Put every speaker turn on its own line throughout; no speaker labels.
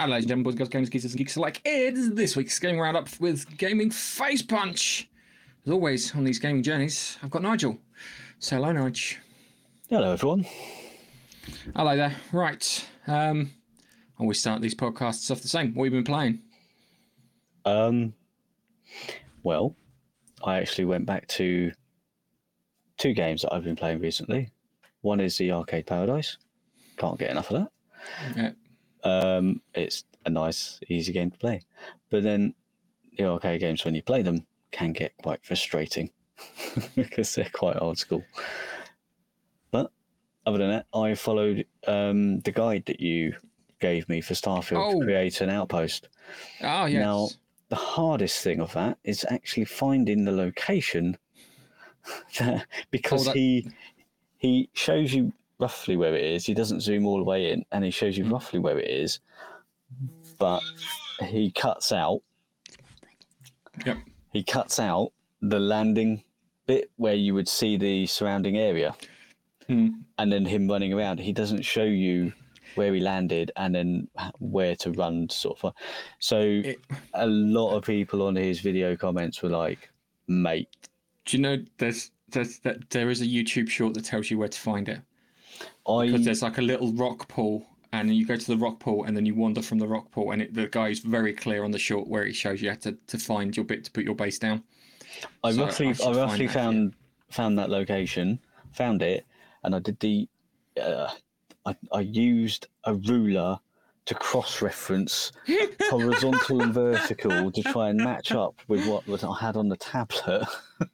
Hello, ladies and gentlemen, boys, girls, gamers, geeks, and geeks alike. It's this week's gaming roundup with Gaming Face Punch. As always, on these gaming journeys, I've got Nigel. Say hello, Nigel.
Hello, everyone.
Hello there. Right. Um, I always start these podcasts off the same. What have you been playing?
Um, well, I actually went back to two games that I've been playing recently. One is the Arcade Paradise. Can't get enough of that.
Yeah.
Um, it's a nice, easy game to play. But then the arcade games, when you play them, can get quite frustrating because they're quite old school. But other than that, I followed um, the guide that you gave me for Starfield
Oh.
to create an outpost.
Oh, yes.
Now, the hardest thing of that is actually finding the location because
Oh, that-
he he shows you roughly where it is. He doesn't zoom all the way in, and he shows you roughly where it is, but he cuts out
Yep.
he cuts out the landing bit where you would see the surrounding area,
Hmm.
and then him running around. He doesn't show you where he landed and then where to run, sort of. So
It-
a lot of people on his video comments were like, "Mate,
Do you know there's, there's that there is a YouTube short that tells you where to find it? Because there's like a little rock pool, and you go to the rock pool, and then you wander from the rock pool, and it, the is very clear on the short where he shows you how to, to find your bit to put your base down.
I
So
roughly
I
I, roughly
that
found found that location, found it, and I did the uh, I I used a ruler to cross reference horizontal and vertical to try and match up with what was I had on the tablet,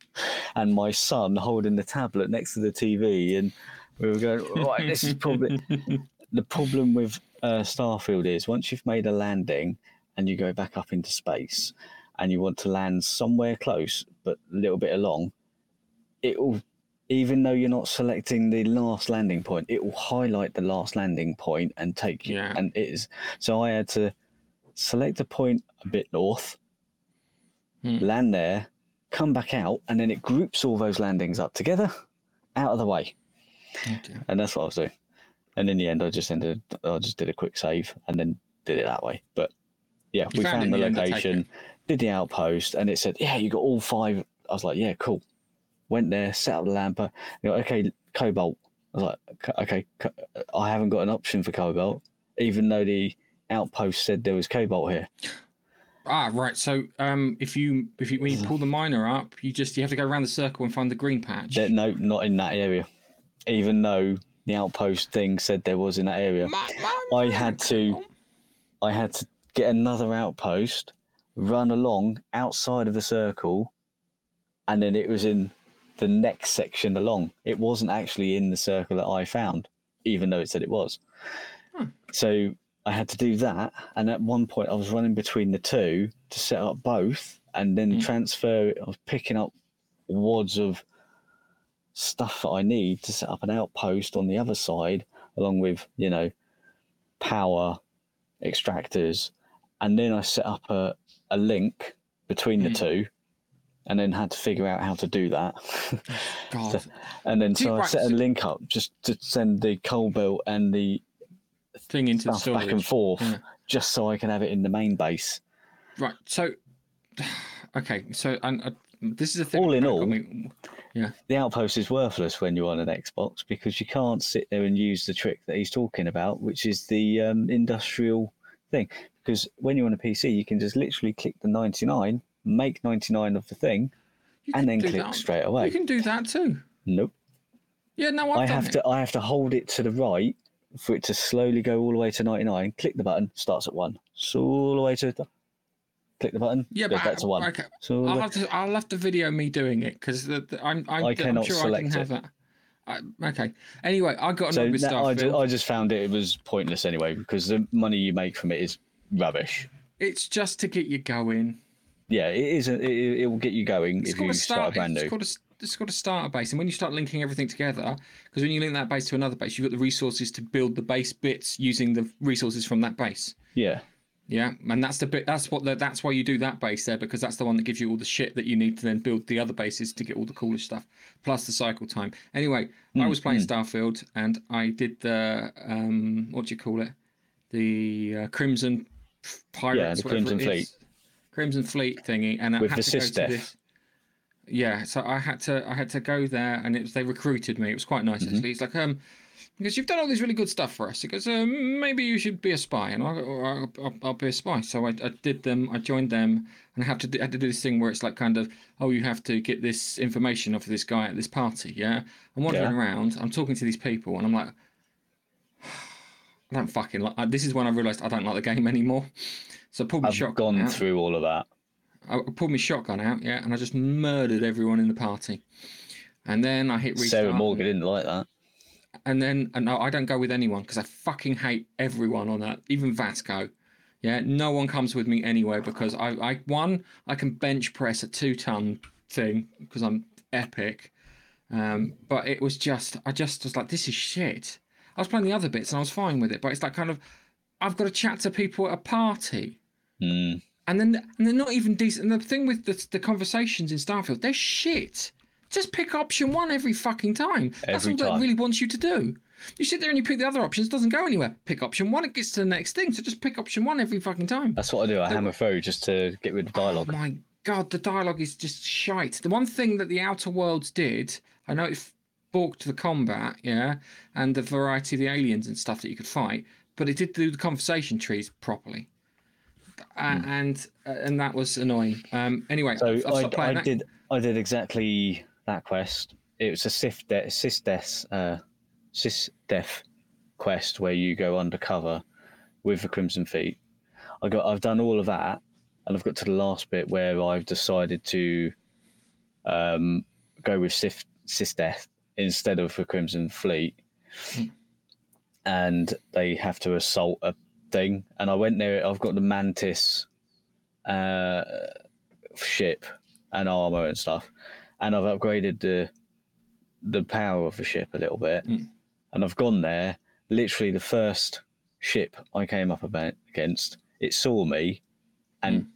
and my son holding the tablet next to the TV, and we were going right. This is probably the problem with uh, Starfield is once you've made a landing and you go back up into space and you want to land somewhere close but a little bit along, it will, even though you're not selecting the last landing point, it will highlight the last landing point and take you.
Yeah.
And it is so I had to select a point a bit north,
Hmm.
land there, come back out, and then it groups all those landings up together, out of the way
Okay.
and that's what I was doing. And in the end, I just ended, I just did a quick save and then did it that way. But yeah,
You
we
found
found, the
the end, I take
location, did the outpost, and it said, "Yeah, you got all five. I was like, "Yeah, cool." Went there, set up the lamper. You know, okay, cobalt. I was like, "Okay, I haven't got an option for cobalt, even though the outpost said there was cobalt here."
Ah, right. So, um, if you if you when you pull the miner up, you just you have to go around the circle and find the green patch.
There- no, not in that area. Even though the outpost thing said there was in that area. I had to I had to get another outpost, run along outside of the circle, and then it was in the next section along. It wasn't actually in the circle that I found, even though it said it was. Hmm. So I had to do that, and at one point I was running between the two to set up both, and then hmm. transfer. I was picking up wads of stuff that I need to set up an outpost on the other side, along with you know power extractors, and then I set up a, a link between the two, and then had to figure out how to do that.
God.
and then so I set a link up just to send the cobalt and the
thing into
stuff back and forth,
Yeah.
just so I can have it in the main base.
Right. So, okay. So, and uh, this is a thing.
All in
I
all-
mean, yeah.
The outpost is worthless when you're on an Xbox because you can't sit there and use the trick that he's talking about, which is the um, industrial thing. Because when you're on a PC, you can just literally click the 99, make 99 of the thing,
You
and then click
that.
straight away.
You can do that too.
Nope.
Yeah. No, I've
I have
it.
to I have to hold it to the right for it to slowly go all the way to 99. Click the button, starts at one. So all the way to the, click the button,
Yeah, but
back to one.
okay.
So
I'll have to. I'll have to video me doing it because I'm. I'm,
I
I'm
cannot
sure I can
select
have
it.
that. I, okay. Anyway, I got
so that- I,
Starfield.
ju- I just found it, it was pointless anyway because the money you make from it is rubbish.
It's just to get you going.
Yeah, it is. A, it, it will get you going
It's
if you start,
start.
brand
It's
new.
It's got a starter base, and when you start linking everything together, because when you link that base to another base, you've got the resources to build the base bits using the resources from that base.
Yeah,
Yeah, and that's the bit. That's what. The, that's why you do that base there because that's the one that gives you all the shit that you need to then build the other bases to get all the coolest stuff, plus the cycle time. Anyway, I was playing Starfield and I did the um, what do you call it? The uh, Crimson pirates,
the Crimson Fleet.
Crimson Fleet thingy, and I
With
had
the
to go to this. Yeah, so I had to I had to go there, and it was they recruited me. It was quite nice
Mm-hmm.
actually. He's like, um, because you've done all this really good stuff for us. He goes, um, maybe you should be a spy, and I go, "All right, I'll, I'll, I'll be a spy. So I, I did them. I joined them, and I have to do, had to do this thing where it's like kind of, oh, you have to get this information off of this guy at this party. Yeah, I'm wandering
Yeah.
around. I'm talking to these people, and I'm like. I don't fucking like. uh, This is when I realised I don't like the game anymore. So I pulled my
I've
shotgun
gone
out.
through all of that.
I pulled my shotgun out, yeah, and I just murdered everyone in the party. And then I hit restart.
Sarah
and-
Morgan didn't like that.
And then and no, I don't go with anyone because I fucking hate everyone on that, even Vasco. Yeah, no one comes with me anywhere because I, I one, I can bench press a two ton thing because I'm epic. Um, but it was just, I just was like, this is shit. I was playing the other bits and I was fine with it, but it's like kind of, I've got to chat to people at a party
Mm.
and then and they're not even decent. And the thing with the, the conversations in Starfield, they're shit. Just pick option one every fucking time. That's
Every
all that really wants you to do. You sit there and you pick the other options, it doesn't go anywhere. Pick option one, it gets to the next thing. So just pick option one every fucking time.
That's what I do. I hammer through just to get rid of dialogue.
Oh my god, the dialogue is just shite. The one thing that the Outer Worlds did, I know it balked the combat, yeah, and the variety of the aliens and stuff that you could fight, but it did do the conversation trees properly. Uh, and uh, and that was annoying. Um, anyway,
So
I've, I've
I, I did I did exactly that quest. It was a Sif de- SysDef uh, SysDef quest where you go undercover with the Crimson Fleet. I got I've done all of that, and I've got to the last bit where I've decided to um, go with Sif SysDef instead of the Crimson Fleet, and they have to assault a thing. And I went there. I've got the Mantis uh, ship and armor and stuff, and I've upgraded the the power of the ship a little bit,
Mm.
and I've gone there. Literally, the first ship I came up about against, it saw me, and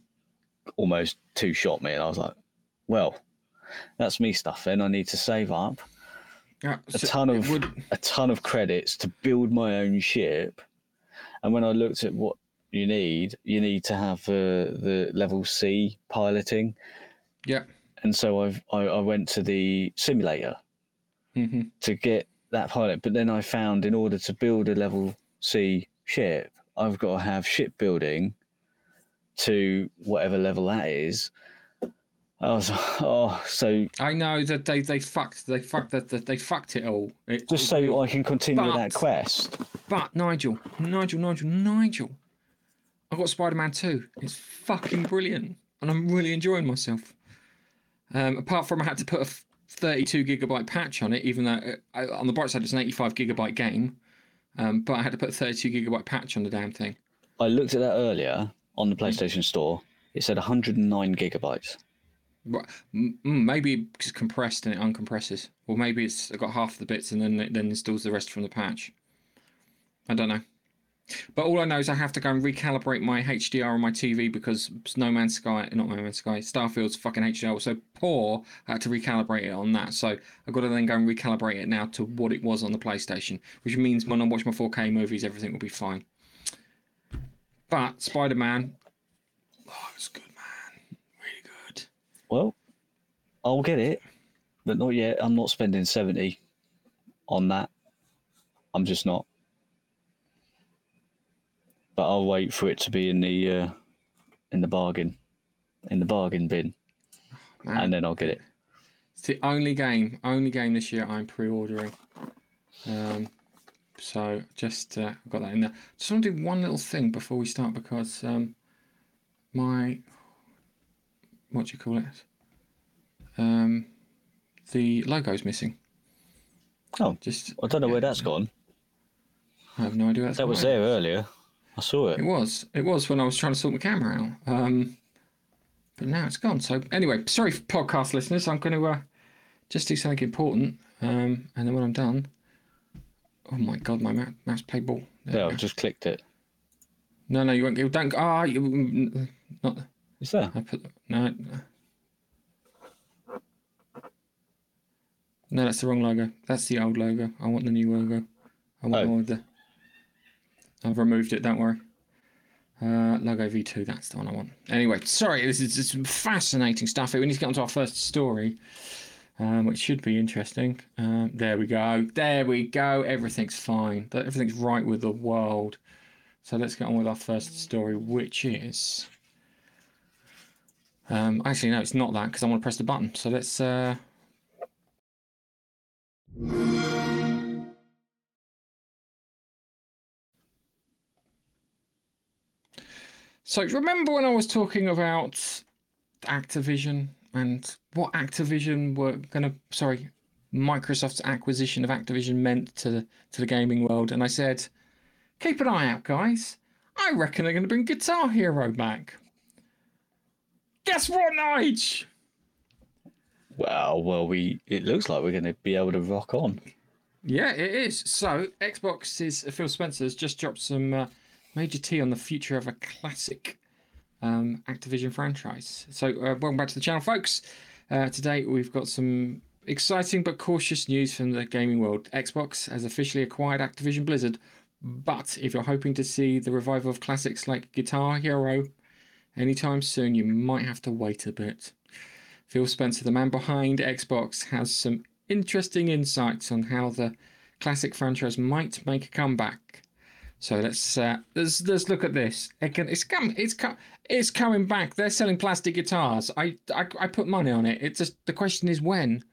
almost two shot me, and I was like, "Well, that's me stuff. Then I need to save up
Yeah,
a
so
ton of
would-
a ton of credits to build my own ship. And when I looked at what you need, you need to have uh, the level C piloting.
yeah.
And so I've I, I went to the simulator
hmm
to get that pilot. But then I found in order to build a level C ship, I've got to have shipbuilding to whatever level that is. I was oh so
I know that they they fucked they fucked that that they fucked it all. It-
just
it-
so I can continue with that quest.
But Nigel, Nigel, Nigel, Nigel, I got Spider Man 2. It's fucking brilliant. And I'm really enjoying myself. Um, apart from I had to put a 32 gigabyte patch on it, even though uh, I, on the bright side it's an 85 gigabyte game. Um, but I had to put a 32 gigabyte patch on the damn thing.
I looked at that earlier on the PlayStation Store. It said 109 gigabytes.
Right, mm, Maybe it's compressed and it uncompresses. Or maybe it's got half the bits and then it then installs the rest from the patch. I don't know. But all I know is I have to go and recalibrate my HDR on my TV because No Man's Sky, not No Man's Sky, Starfield's fucking HDR was so poor. I had to recalibrate it on that. So I've got to then go and recalibrate it now to what it was on the PlayStation, which means when I watch my 4K movies, everything will be fine. But Spider Man, oh, it's good, man. Really good.
Well, I'll get it, but not yet. I'm not spending 70 on that. I'm just not. But I'll wait for it to be in the uh, in the bargain, in the bargain bin, and then I'll get it.
It's the only game, only game this year I'm pre-ordering. Um, so just uh, got that in there. Just want to do one little thing before we start because um, my what do you call it? Um, the logo's missing.
Oh,
Just
I don't know where that's gone.
I have no idea. That's
That was there earlier. I saw it.
It was. It was when I was trying to sort my camera out. Um, but now it's gone. So anyway, sorry for podcast listeners. I'm going to uh, just do something important, um, and then when I'm done, oh my god, my mouse, mouse play ball. There
Yeah, I've just clicked it.
No, no, you won't. You don't. Ah, you mm, not.
Is there?
I put no. No, that's the wrong logo. That's the old logo. I want the new logo. I want
Oh.
the. I've removed it. Don't worry. Uh, Logo V2, that's the one I want. Anyway, sorry, this is fascinating stuff. We need to get on to our first story, um, which should be interesting. Um, there we go. There we go. Everything's fine. Everything's right with the world. So let's get on with our first story, which is. Um, actually, no, it's not that because I want to press the button. So let's. Uh... So remember when I was talking about Activision and what Activision were going to, sorry, Microsoft's acquisition of Activision meant to the, to the gaming world, and I said, keep an eye out, guys. I reckon they're going to bring Guitar Hero back. Guess what, Nige?
Well, well, we it looks like we're going to be able to rock on.
Yeah, it is. So Xbox's Phil Spencer has just dropped some. Uh, Major T on the future of a classic um, Activision franchise. So, uh, welcome back to the channel, folks. Uh, today we've got some exciting but cautious news from the gaming world. Xbox has officially acquired Activision Blizzard, but if you're hoping to see the revival of classics like Guitar Hero anytime soon, you might have to wait a bit. Phil Spencer, the man behind Xbox, has some interesting insights on how the classic franchise might make a comeback so let's uh, let's let's look at this. Again, it's come it's come it's coming back. They're selling plastic guitars. I, I I put money on it. It's just the question is when.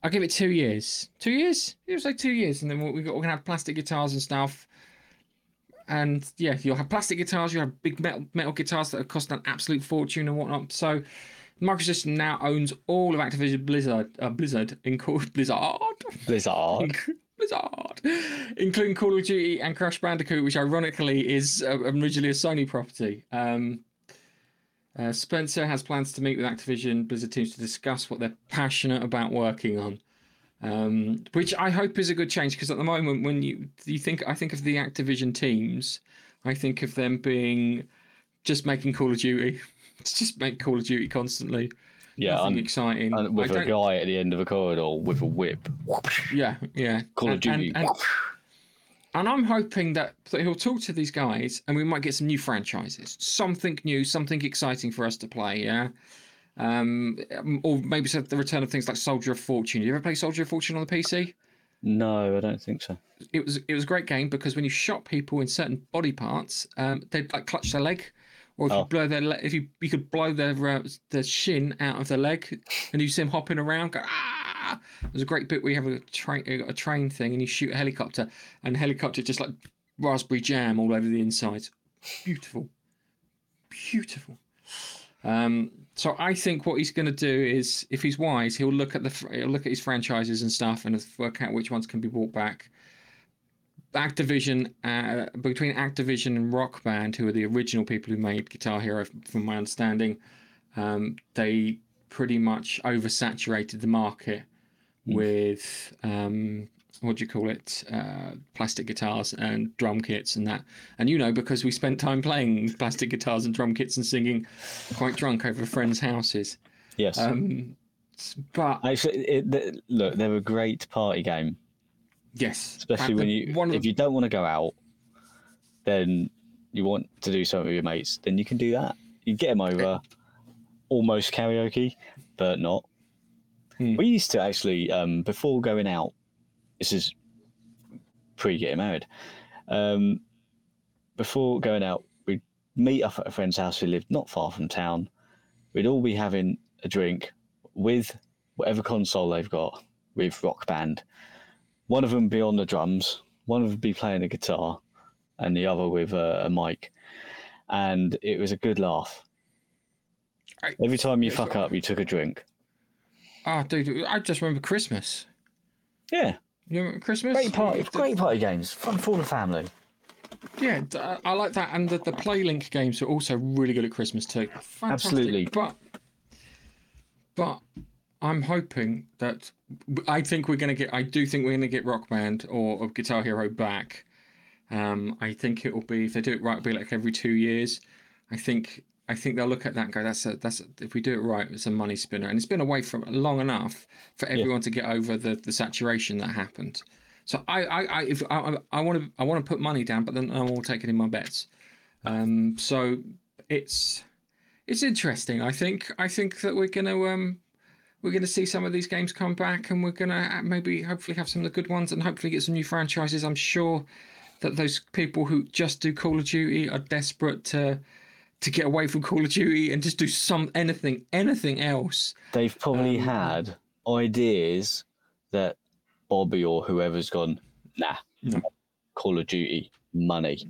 I give it two years. Two years? It was like two years, and then we got, we're gonna have plastic guitars and stuff. And yeah, you'll have plastic guitars. You have big metal metal guitars that have cost an absolute fortune and whatnot. So Microsoft now owns all of Activision Blizzard, uh, Blizzard, in called Blizzard.
Blizzard.
Blizzard, including Call of Duty and Crash Bandicoot, which ironically is uh, originally a Sony property. Um, uh, Spencer has plans to meet with Activision Blizzard teams to discuss what they're passionate about working on, um, which I hope is a good change because at the moment, when you you think I think of the Activision teams, I think of them being just making Call of Duty, just make Call of Duty constantly.
Yeah,
Nothing exciting.
And with
I
a guy at the end of a corridor with a whip.
Yeah, yeah.
Call of
And-
Duty.
And, and, and I'm hoping that, that he'll talk to these guys and we might get some new franchises. Something new, something exciting for us to play, yeah? Um, or maybe the return of things like Soldier of Fortune. You ever play Soldier of Fortune on the PC?
No, I don't think so.
It was it was a great game because when you shot people in certain body parts, um, they'd like clutch their leg, or if
Oh.
you blow their le- if you you could blow their uh, their shin out of their leg, and you see them hopping around, go ah. There's a great bit where you have a train a train thing, and you shoot a helicopter, and the helicopter just like raspberry jam all over the inside. Beautiful, beautiful. Um, so I think what he's going to do is, if he's wise, he'll look at the he'll look at his franchises and stuff, and work out which ones can be brought back. Activision, uh, between Activision and Rock Band, who are the original people who made Guitar Hero, from my understanding, um, they pretty much oversaturated the market
Mm.
with um, what do you call it, uh, plastic guitars and drum kits and that. And you know, because we spent time playing plastic guitars and drum kits and singing quite drunk over friends' houses.
Yes.
Um, but
Actually, it, th- look, they're a great party game,
yes,
especially when you
one
if you don't want to go out, then you want to do something with your mates, then you can do that. You get them over, almost karaoke, but not.
Hmm.
We used to actually um, before going out. This is pre getting married. Um, before going out, we'd meet up at a friend's house who lived not far from town. We'd all be having a drink with whatever console they've got with Rock Band. One of them be on the drums, one of them be playing the guitar, and the other with a, a mic. And it was a good laugh.
I-
Every time you fuck up, you took a drink.
Oh, dude, I just remember Christmas.
Yeah,
You remember Christmas?
great party, great party games, fun for the family.
Yeah, I like that, and the, the PlayLink games are also really good at Christmas too. Fantastic.
Absolutely.
But, but I'm hoping that I think we're going to get. I do think we're going to get Rock Band or, or Guitar Hero back. Um, I think it will be if they do it right, it'll be like every two years. I think I think they'll look at that and go, "That's a that's a, if we do it right, it's a money spinner." And it's been away from long enough for everyone to get over the the saturation that happened. So I I, I if I, I want to I want to put money down, but then I will take it in my bets. Um, so it's it's interesting. I think I think that we're gonna um, we're gonna see some of these games come back, and we're gonna maybe hopefully have some of the good ones, and hopefully get some new franchises. I'm sure that those people who just do Call of Duty are desperate to to get away from Call of Duty and just do some anything anything else.
They've probably
Um,
had ideas that Bobby or whoever's gone, nah,
No.
Call of Duty, money.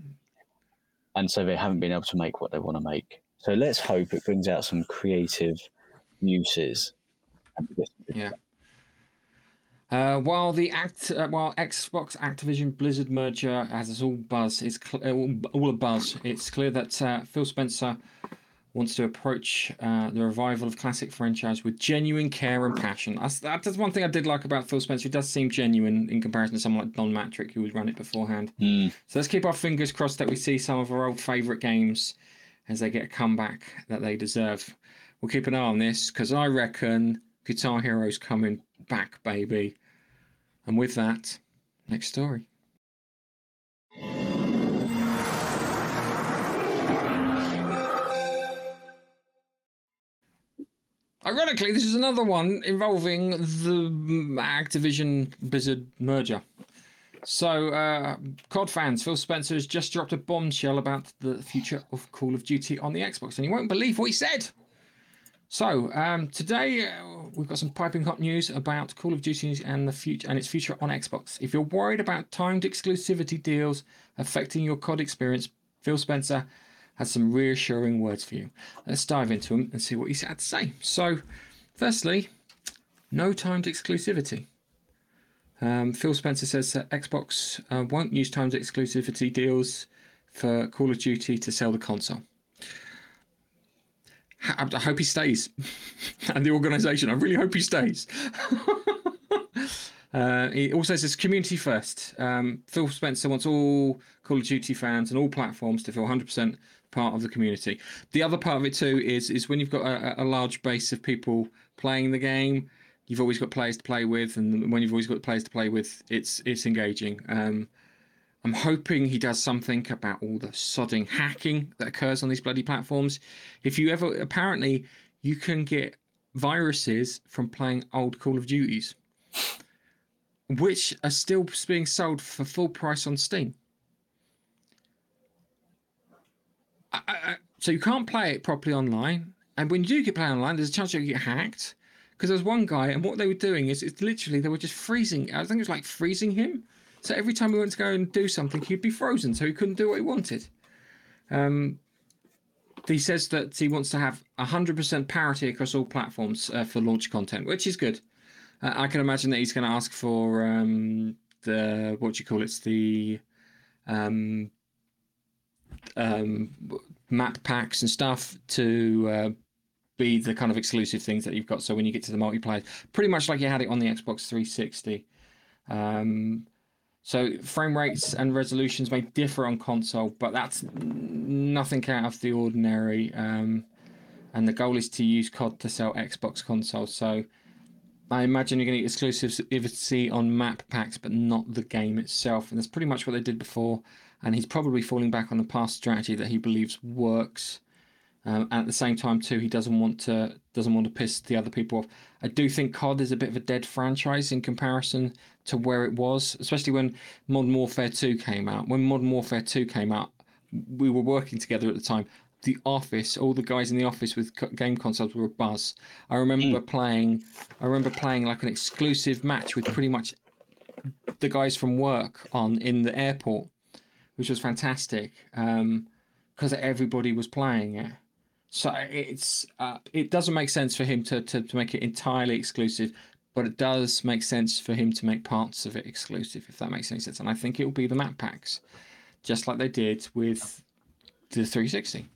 And so they haven't been able to make what they want to make. So let's hope it brings out some creative uses.
Uh, while the act, uh, while Xbox Activision Blizzard merger has us all buzz, it's cl- uh, all, all a buzz. It's clear that uh, Phil Spencer wants to approach uh, the revival of classic franchise with genuine care and passion. That's, that's one thing I did like about Phil Spencer. He does seem genuine in comparison to someone like Don Mattrick, who would run it beforehand.
Mm,
So let's keep our fingers crossed that we see some of our old favourite games as they get a comeback that they deserve. We'll keep an eye on this because I reckon Guitar Hero's coming back, baby. And with that, next story. Ironically, this is another one involving the Activision Blizzard merger. So, uh, COD fans, Phil Spencer has just dropped a bombshell about the future of Call of Duty on the Xbox, and you won't believe what he said. So, um, today uh, we've got some piping hot news about Call of Duty and the future and its future on Xbox. If you're worried about timed exclusivity deals affecting your COD experience, Phil Spencer has some reassuring words for you. Let's dive into them and see what he's had to say. So, firstly, no timed exclusivity. Um, Phil Spencer says that Xbox uh, won't use timed exclusivity deals for Call of Duty to sell the console. I hope he stays, and the organisation. I really hope he stays. uh, he also says community first. Um, Phil Spencer wants all Call of Duty fans and all platforms to feel 100% part of the community. The other part of it too is is when you've got a, a large base of people playing the game, you've always got players to play with, and when you've always got players to play with, it's it's engaging. Um, I'm hoping he does something about all the sodding hacking that occurs on these bloody platforms. If you ever, apparently, you can get viruses from playing old Call of Duties, which are still being sold for full price on Steam. I, I, so you can't play it properly online, and when you do get play online, there's a chance you'll get hacked. Because there's one guy, and what they were doing is, it's literally they were just freezing. I think it was like freezing him. So every time he went to go and do something, he'd be frozen, so he couldn't do what he wanted. Um, he says that he wants to have 100% parity across all platforms uh, for launch content, which is good. Uh, I can imagine that he's going to ask for um, the what do you call it? It's the um, um, map packs and stuff to uh, be the kind of exclusive things that you've got. So when you get to the multiplayer, pretty much like you had it on the Xbox 360. Um, so frame rates and resolutions may differ on console, but that's nothing out of the ordinary. Um, and the goal is to use COD to sell Xbox consoles. So I imagine you're going to get exclusivity on map packs, but not the game itself. And that's pretty much what they did before. And he's probably falling back on the past strategy that he believes works. Um, and at the same time, too, he doesn't want to doesn't want to piss the other people off. I do think COD is a bit of a dead franchise in comparison to where it was, especially when Modern Warfare 2 came out. When Modern Warfare 2 came out, we were working together at the time. The office, all the guys in the office with co- game consoles were a buzz. I remember playing, I remember playing like an exclusive match with pretty much the guys from work on in the airport, which was fantastic because everybody was playing it. So it's uh, it doesn't make sense for him to, to, to make it entirely exclusive, but it does make sense for him to make parts of it exclusive, if that makes any sense. And I think it will be the map packs, just like they did with the 360.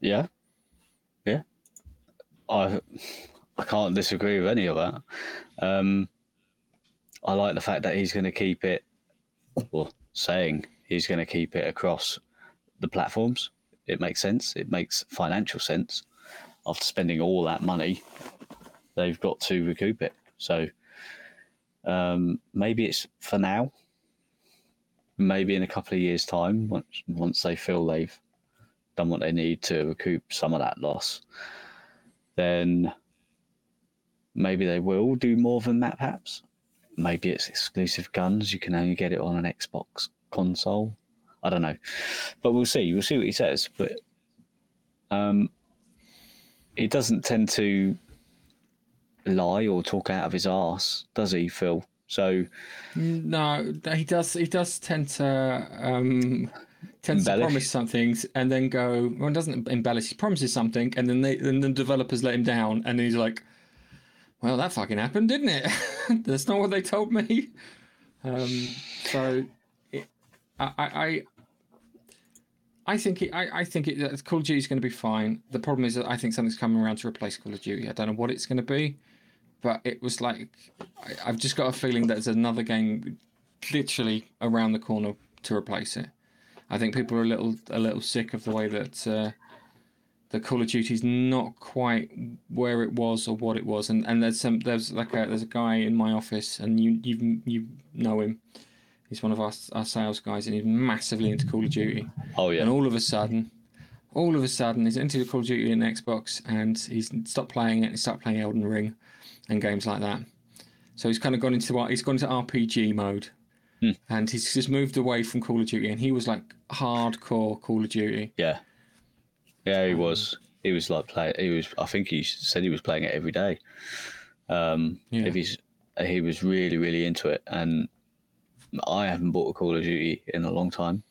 Yeah, yeah. I I can't disagree with any of that. Um, I like the fact that he's going to keep it, or saying he's going to keep it across the platforms. It makes sense. It makes financial sense. After spending all that money, they've got to recoup it. So um, maybe it's for now. maybe in a couple of years' time, once once they feel they've done what they need to recoup some of that loss, then maybe they will do more than that. Perhaps maybe it's exclusive guns. You can only get it on an Xbox console. I don't know, but we'll see. We'll see what he says. But um, he doesn't tend to lie or talk out of his arse, does he, Phil? So
No, he does. He does tend to um, tends to promise some things and then go. Well, he doesn't embellish. He promises something and then they then the developers let him down and he's like, "Well, that fucking happened, didn't it? That's not what they told me." Um, so, it, I, I, I- think it, I, I think it, Call of Duty is going to be fine. The problem is that I think something's coming around to replace Call of Duty. I don't know what it's going to be, but it was like I, I've just got a feeling that there's another game literally around the corner to replace it. I think people are a little a little sick of the way that uh, the Call of Duty is not quite where it was or what it was, and, and there's some there's like a there's a guy in my office, and you you you know him. He's one of our our sales guys, and he's massively into Call of Duty.
oh yeah,
And all of a sudden, all of a sudden, he's into Call of Duty and Xbox, and he's stopped playing it. He stopped playing Elden Ring and games like that. So he's kind of gone into what he's gone into RPG mode,
Hmm.
and he's just moved away from Call of Duty. And he was like hardcore Call of Duty.
yeah, yeah. He was. He was like play. He was. I think he said he was playing it every day. Um,
Yeah.
If he's, he was really, really into it, and I haven't bought a Call of Duty in a long time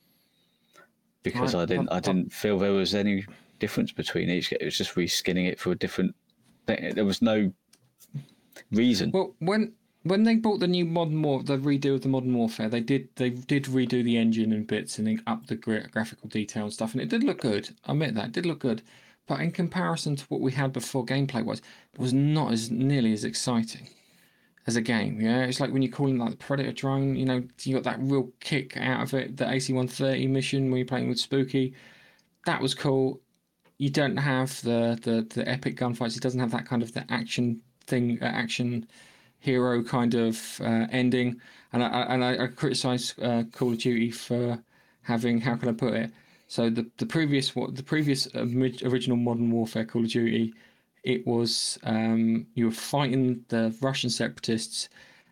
because
Right.
I didn't. I didn't feel there was any difference between each. It was just reskinning it for a different. thing. There was no reason.
Well, when when they bought the new Modern War, the redo of the Modern Warfare, they did they did redo the engine and bits and up the graphical detail and stuff, and it did look good. I admit that it did look good, but in comparison to what we had before, gameplay wise, it was not as nearly as exciting as a game. Yeah, it's like when you're calling like the Predator drone. You know, you got that real kick out of it. The AC-130 mission when you're playing with Spooky, that was cool. You don't have the the the epic gunfights. It doesn't have that kind of the action thing, uh, action hero kind of uh, ending. And I, and I, I criticize uh, Call of Duty for having how can I put it? So the the previous what the previous original Modern Warfare Call of Duty, it was um, you were fighting the Russian separatists,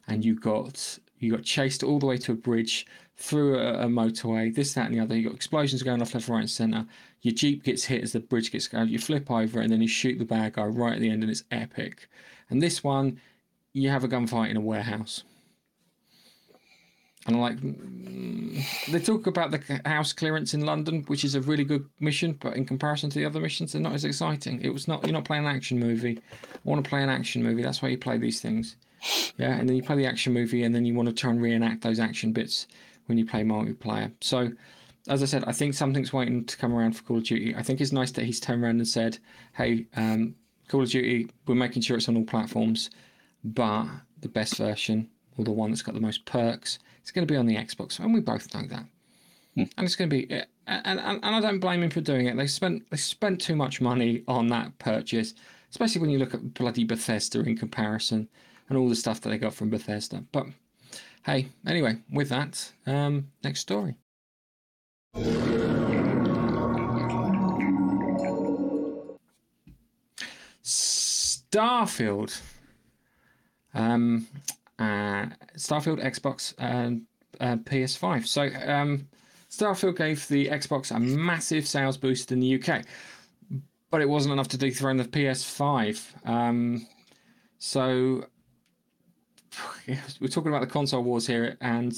and you got you got chased all the way to a bridge through a, a motorway. This, that, and the other. You got explosions going off left, right, and centre. Your jeep gets hit as the bridge gets going. You flip over, and then you shoot the bad guy right at the end, and it's epic. And this one, you have a gunfight in a warehouse. And I'm like, mm, they talk about the house clearance in London, which is a really good mission, but in comparison to the other missions, they're not as exciting. It was not. You're not playing an action movie. I want to play an action movie. That's why you play these things. Yeah, and then you play the action movie, and then you want to try and reenact those action bits when you play multiplayer. So, as I said, I think something's waiting to come around for Call of Duty. I think it's nice that he's turned around and said, "Hey, um, Call of Duty, we're making sure it's on all platforms, but the best version, or the one that's got the most perks, it's going to be on the Xbox, and we both know that. And it's going to be, and, and and I don't blame him for doing it. They spent they spent too much money on that purchase, especially when you look at bloody Bethesda in comparison, and all the stuff that they got from Bethesda. But hey, anyway, with that, um, next story. Starfield. Um, uh, Starfield, Xbox, and uh, PS5. So, um, Starfield gave the Xbox a massive sales boost in the UK, but it wasn't enough to dethrone the PS5. Um, so, we're talking about the console wars here, and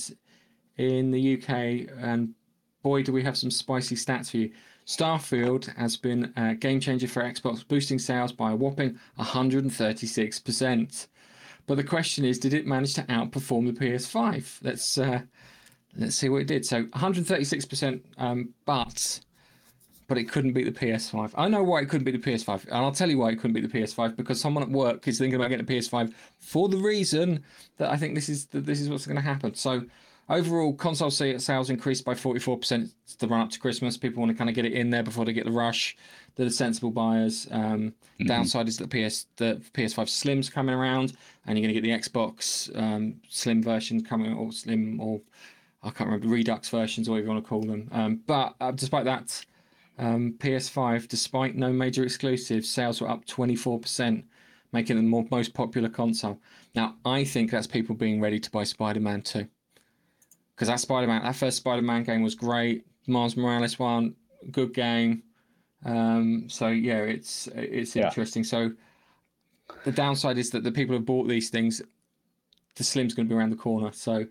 in the UK, and boy, do we have some spicy stats for you. Starfield has been a game changer for Xbox, boosting sales by a whopping 136%. But the question is, did it manage to outperform the PS5? Let's uh, let's see what it did. So 136%, um, but but it couldn't beat the PS5. I know why it couldn't beat the PS5, and I'll tell you why it couldn't beat the PS5 because someone at work is thinking about getting a PS5 for the reason that I think this is that this is what's going to happen. So overall, console sales increased by 44% to run up to Christmas. People want to kind of get it in there before they get the rush. They're the sensible buyers. Um, Downside is that PS the PS5 Slim's coming around, and you're going to get the Xbox um, Slim version coming or Slim or I can't remember Redux versions, or whatever you want to call them. Um, but uh, despite that, um, PS5, despite no major exclusives, sales were up 24%, making it the more, most popular console. Now, I think that's people being ready to buy Spider Man 2. Because that Spider Man, that first Spider Man game was great. Miles Morales one, good game. Um, so yeah, it's it's
Yeah.
interesting. So the downside is that the people who bought these things, the Slim's going to be around the corner. So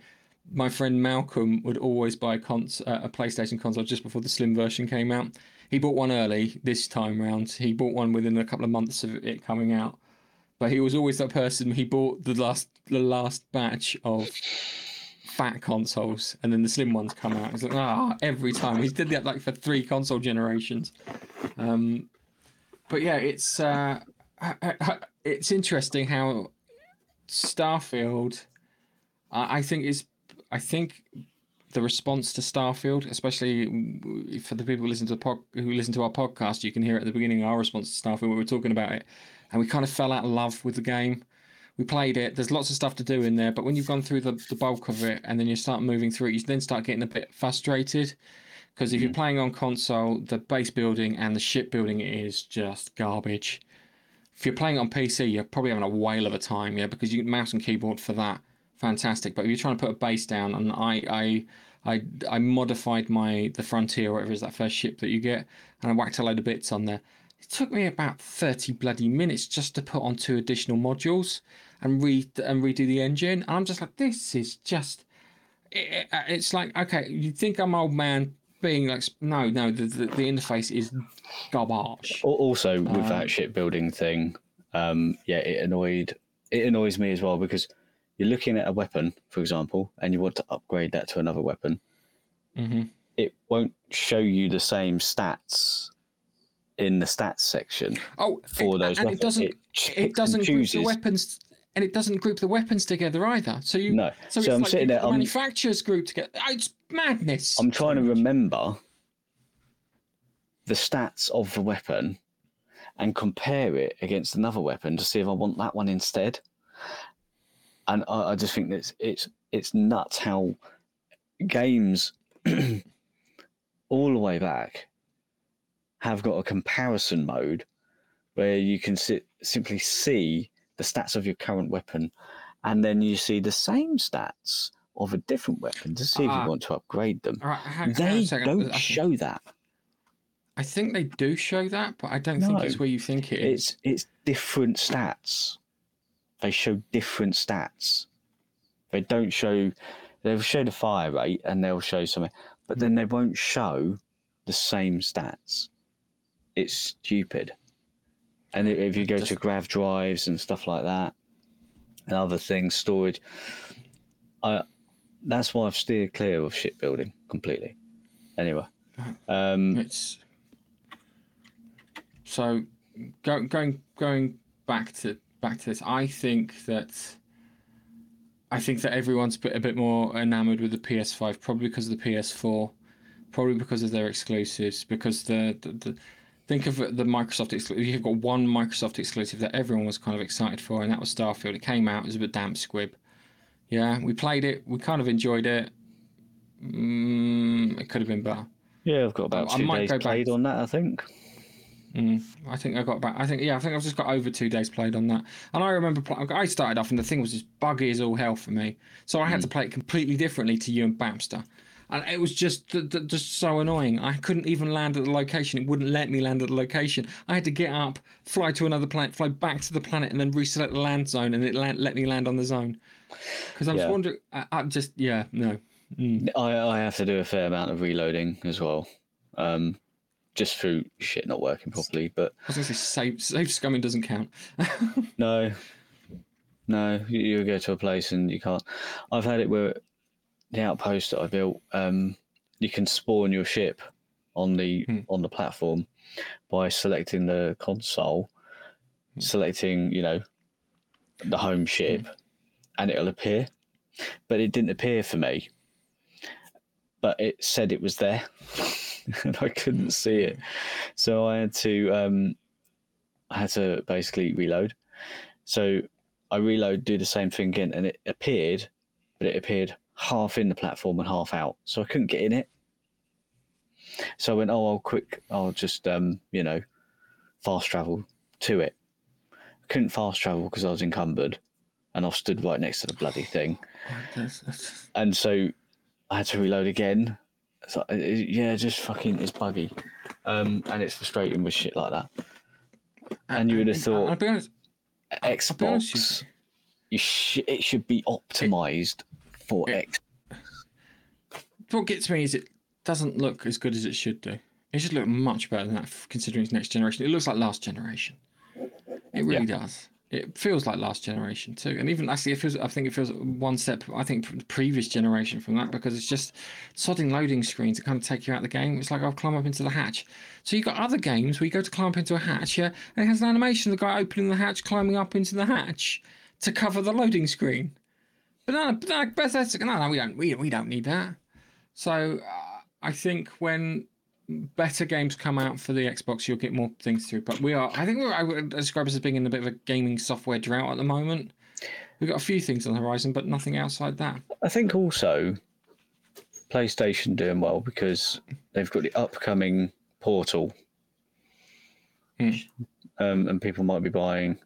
my friend Malcolm would always buy a, cons- uh, a PlayStation console just before the Slim version came out. He bought one early this time round. He bought one within a couple of months of it coming out. But he was always that person. He bought the last the last batch of fat consoles, and then the slim ones come out. He's like, ah, every time. He did that like for three console generations. Um, but yeah, it's uh, it's interesting how Starfield. I think is I think the response to Starfield, especially for the people who listen to the pod, who listen to our podcast, you can hear at the beginning our response to Starfield. We were talking about it, and we kind of fell out of love with the game. We played it. There's lots of stuff to do in there, but when you've gone through the, the bulk of it and then you start moving through it, you then start getting a bit frustrated. Because if you're mm. playing on console, the base building and the ship building is just garbage. If you're playing on PC, you're probably having a whale of a time, yeah, because you can mouse and keyboard for that, fantastic. But if you're trying to put a base down, and I, I, I, I modified my the Frontier, or whatever is that first ship that you get, and I whacked a load of bits on there. It took me about thirty bloody minutes just to put on two additional modules and read and redo the engine. And I'm just like, this is just. It, it's like okay, you think I'm old man being like, no, no, the the, the interface is garbage.
Al- Also, with
Um,
that shipbuilding thing, um, yeah, it annoyed. It annoys me as well because you're looking at a weapon, for example, and you want to upgrade that to another weapon.
hmm
It won't show you the same stats in the stats section
Oh,
for
it,
those
and
weapons.
it doesn't.
It,
It, doesn't group the weapons, and it doesn't group the weapons together either. So you.
No.
So,
So
it's
I'm
like
sitting there,
the
I'm-
manufacturers group together. Oh, It's madness.
I'm trying to remember the stats of the weapon and compare it against another weapon to see if I want that one instead. And I, I just think that it's, it's it's nuts how games all the way back have got a comparison mode where you can sit, simply see the stats of your current weapon and then you see the same stats of a different weapon to see if
Ah.
you want to upgrade them.
Right,
They don't
think-
show that.
I think they do show that, but I don't think it's where you think it is.
It's it's different stats. They show different stats. They don't show. They'll show the fire rate and they'll show something, but then they won't show the same stats. It's stupid. And if- you go to grav drives and stuff like that, and other things, storage, I that's why I've steered clear of shipbuilding completely. Anyway, um,
It's so go, going going back to back to this. I think that I think that everyone's a bit, a bit more enamored with the PS5, probably because of the PS4, probably because of their exclusives. Because the the, the think of the Microsoft exclusive. You've got one Microsoft exclusive that everyone was kind of excited for, and that was Starfield. It came out, it was a bit damp squib. Yeah, we played it, we kind of enjoyed it. Mm, it could have been better.
yeah, I've got about
I
two
might
days
go
played
to-
on that. I think.
Mm, I think I got about. I think yeah. I think I've just got over two days played on that. And I remember I started off and the thing was just buggy as all hell for me. So I had to play it completely differently to you and Bapster, and it was just just so annoying. I couldn't even land at the location. It wouldn't let me land at the location. I had to get up, fly to another planet, fly back to the planet, and then reselect the land zone, and it land- let me land on the zone. Because I was
Yeah.
wondering. I, I'm just yeah no. Mm.
I, I have to do a fair amount of reloading as well, um, just through shit not working properly. But
I was gonna say save save scumming doesn't count.
no, no, you, you go to a place and you can't. I've had it where the outpost that I built, um, you can spawn your ship on the
Hmm.
on the platform by selecting the console, selecting you know the home ship, and it'll appear. But it didn't appear for me. But it said it was there, and I couldn't see it. So I had to um, I had to basically reload. So I reload, do the same thing again, and it appeared, but it appeared half in the platform and half out, so I couldn't get in it. So I went, oh, I'll quick, I'll just, um, you know, fast travel to it. I couldn't fast travel because I was encumbered, and I stood right next to the bloody thing, and so I had to reload again. So it- it- yeah, just fucking, it's buggy, um, and it's frustrating with shit like that. And you would have thought-
I'll be honest. I'll be honest
Xbox, you sh- it should be optimized for X.
What gets me is it doesn't look as good as it should do. It should look much better than that, considering it's next generation. It looks like last generation. It really does. It feels like last generation too, and even actually, it feels. I think it feels one step. I think the previous generation from that because it's just sodding loading screens that kind of take you out of the game. It's like I'll climb up into the hatch. So you've got other games where you go to climb up into a hatch, yeah, and it has an animation of the guy opening the hatch, climbing up into the hatch to cover the loading screen. But no, but no, Bethesda, no, no, we don't, we, we don't need that. So uh, I think when better games come out for the Xbox, you'll get more things through. But we are, I think we're, I would describe us as being in a bit of a gaming software drought at the moment. We've got a few things on the horizon, but nothing outside that.
I think also PlayStation doing well because they've got the upcoming Portal,
Hmm.
um, and people might be buying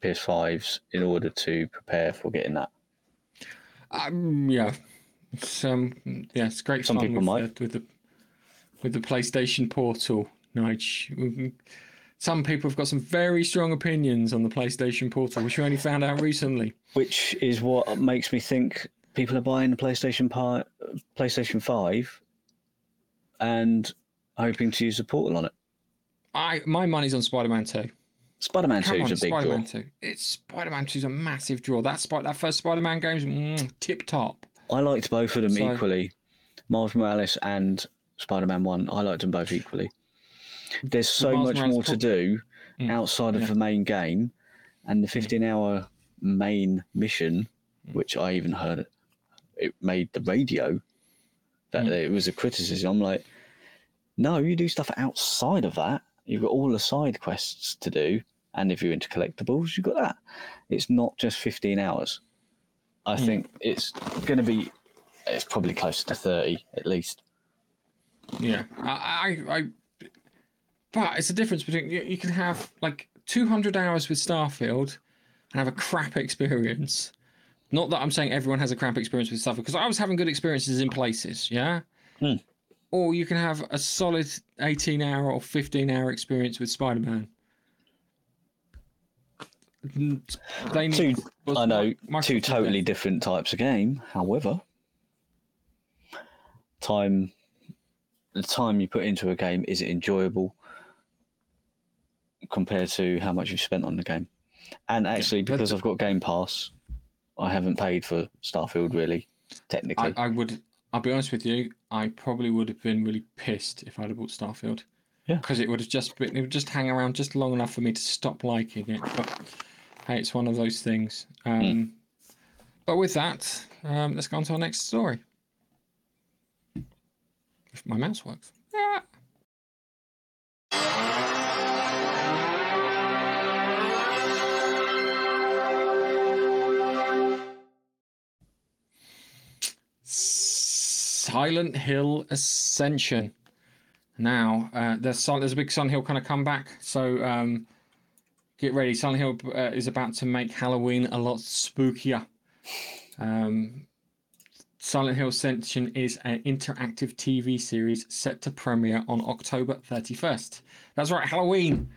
PS5s in order to prepare for getting that.
Um, yeah, it's, um, yeah, it's great
Some
fun
people
with,
might.
The, with the with the PlayStation Portal. Nige. Mhm. Some people have got some very strong opinions on the PlayStation Portal, which we only found out recently.
Which is what makes me think people are buying the PlayStation Pi- PlayStation Five and hoping to use the Portal on it.
I my money's on Spider-Man Two.
Spider-Man Two is a big
Spider-Man
draw.
Two. It's Spider-Man Two's a massive draw. That Spy- that first Spider-Man game's mm, tip top.
I liked both of them
So-
equally. Miles Morales and Spider-Man One. I liked them both equally. There's so
Miles
much
Morales
more to do
Mm,
outside of
yeah.
the main game, and the 15-hour main mission,
Mm.
which I even heard it made the radio that
Mm.
it was a criticism. I'm like, no, you do stuff outside of that. You've got all the side quests to do, and if you're into collectibles, you've got that. It's not just 15 hours. I
Mm.
think it's going to be. It's probably closer to 30 at least.
Yeah, I, I, I but it's a difference between you, you can have like 200 hours with Starfield and have a crap experience. Not that I'm saying everyone has a crap experience with Starfield, because I was having good experiences in places, yeah.
Hmm.
Or you can have a solid 18 hour or 15 hour experience with Spider Man. They
Two, I know,
Microsoft
two totally different types of game. However, time, the time you put into a game is it enjoyable compared to how much you've spent on the game. And actually, because I've got Game Pass, I haven't paid for Starfield really, technically.
I, I would. I'll be honest with you. I probably would have been really pissed if I'd have bought Starfield.
Yeah.
Because it would have just been. It would just hang around just long enough for me to stop liking it. But hey, it's one of those things. Um, But with that, um, let's go on to our next story. If my mouse works. Ah. Silent Hill Ascension. Now, uh, there's, there's a big Silent Hill kind of comeback, so um, get ready. Silent Hill uh, is about to make Halloween a lot spookier. Um, Silent Hill Ascension is an interactive TV series set to premiere on October 31st. That's right, Halloween.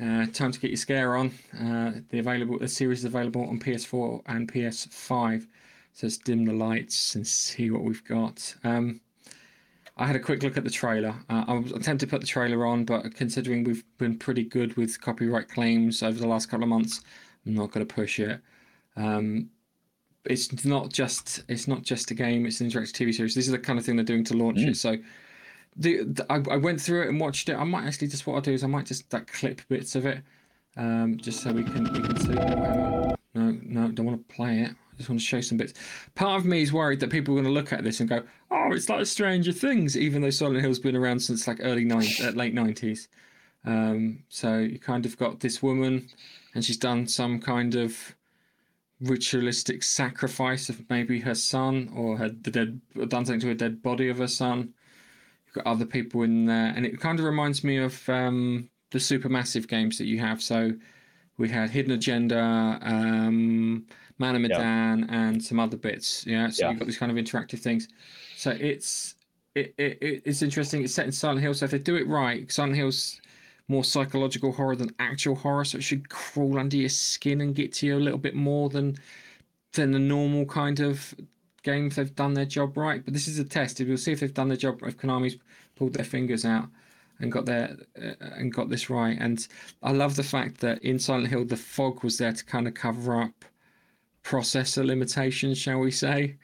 Uh, time to get your scare on. Uh, the available the series is available on PS4 and PS5. So let's dim the lights and see what we've got. Um, I had a quick look at the trailer. Uh, I was tempted to put the trailer on, but considering we've been pretty good with copyright claims over the last couple of months, I'm not going to push it. Um, it's not just it's not just a game; it's an interactive TV series. This is the kind of thing they're doing to launch
Mm.
it. So, the, the I, I went through it and watched it. I might actually just what I'll do is I might just like clip bits of it, um, just so we can we can see. No, no, don't want to play it. I just want to show some bits. Part of me is worried that people are going to look at this and go, "Oh, it's like Stranger Things," even though Silent Hill's been around since like early nine, uh, late nineties. Um, so you kind of got this woman, and she's done some kind of ritualistic sacrifice of maybe her son or her the dead done something to a dead body of her son. You've got other people in there, and it kind of reminds me of um, the supermassive games that you have. So we had Hidden Agenda, um, Man of
Yeah.
And some other bits. Yeah, so
Yeah.
you've got these kind of interactive things. So it's it, it, it- it's interesting. It's set in Silent Hill, so if they do it right, Silent Hill's more psychological horror than actual horror, so it should crawl under your skin and get to you a little bit more than than the normal kind of game if they've done their job right. But this is a test. We'll see if they've done their job. If Konami's pulled their fingers out and got their uh, and got this right. And I love the fact that in Silent Hill the fog was there to kind of cover up processor limitations, shall we say.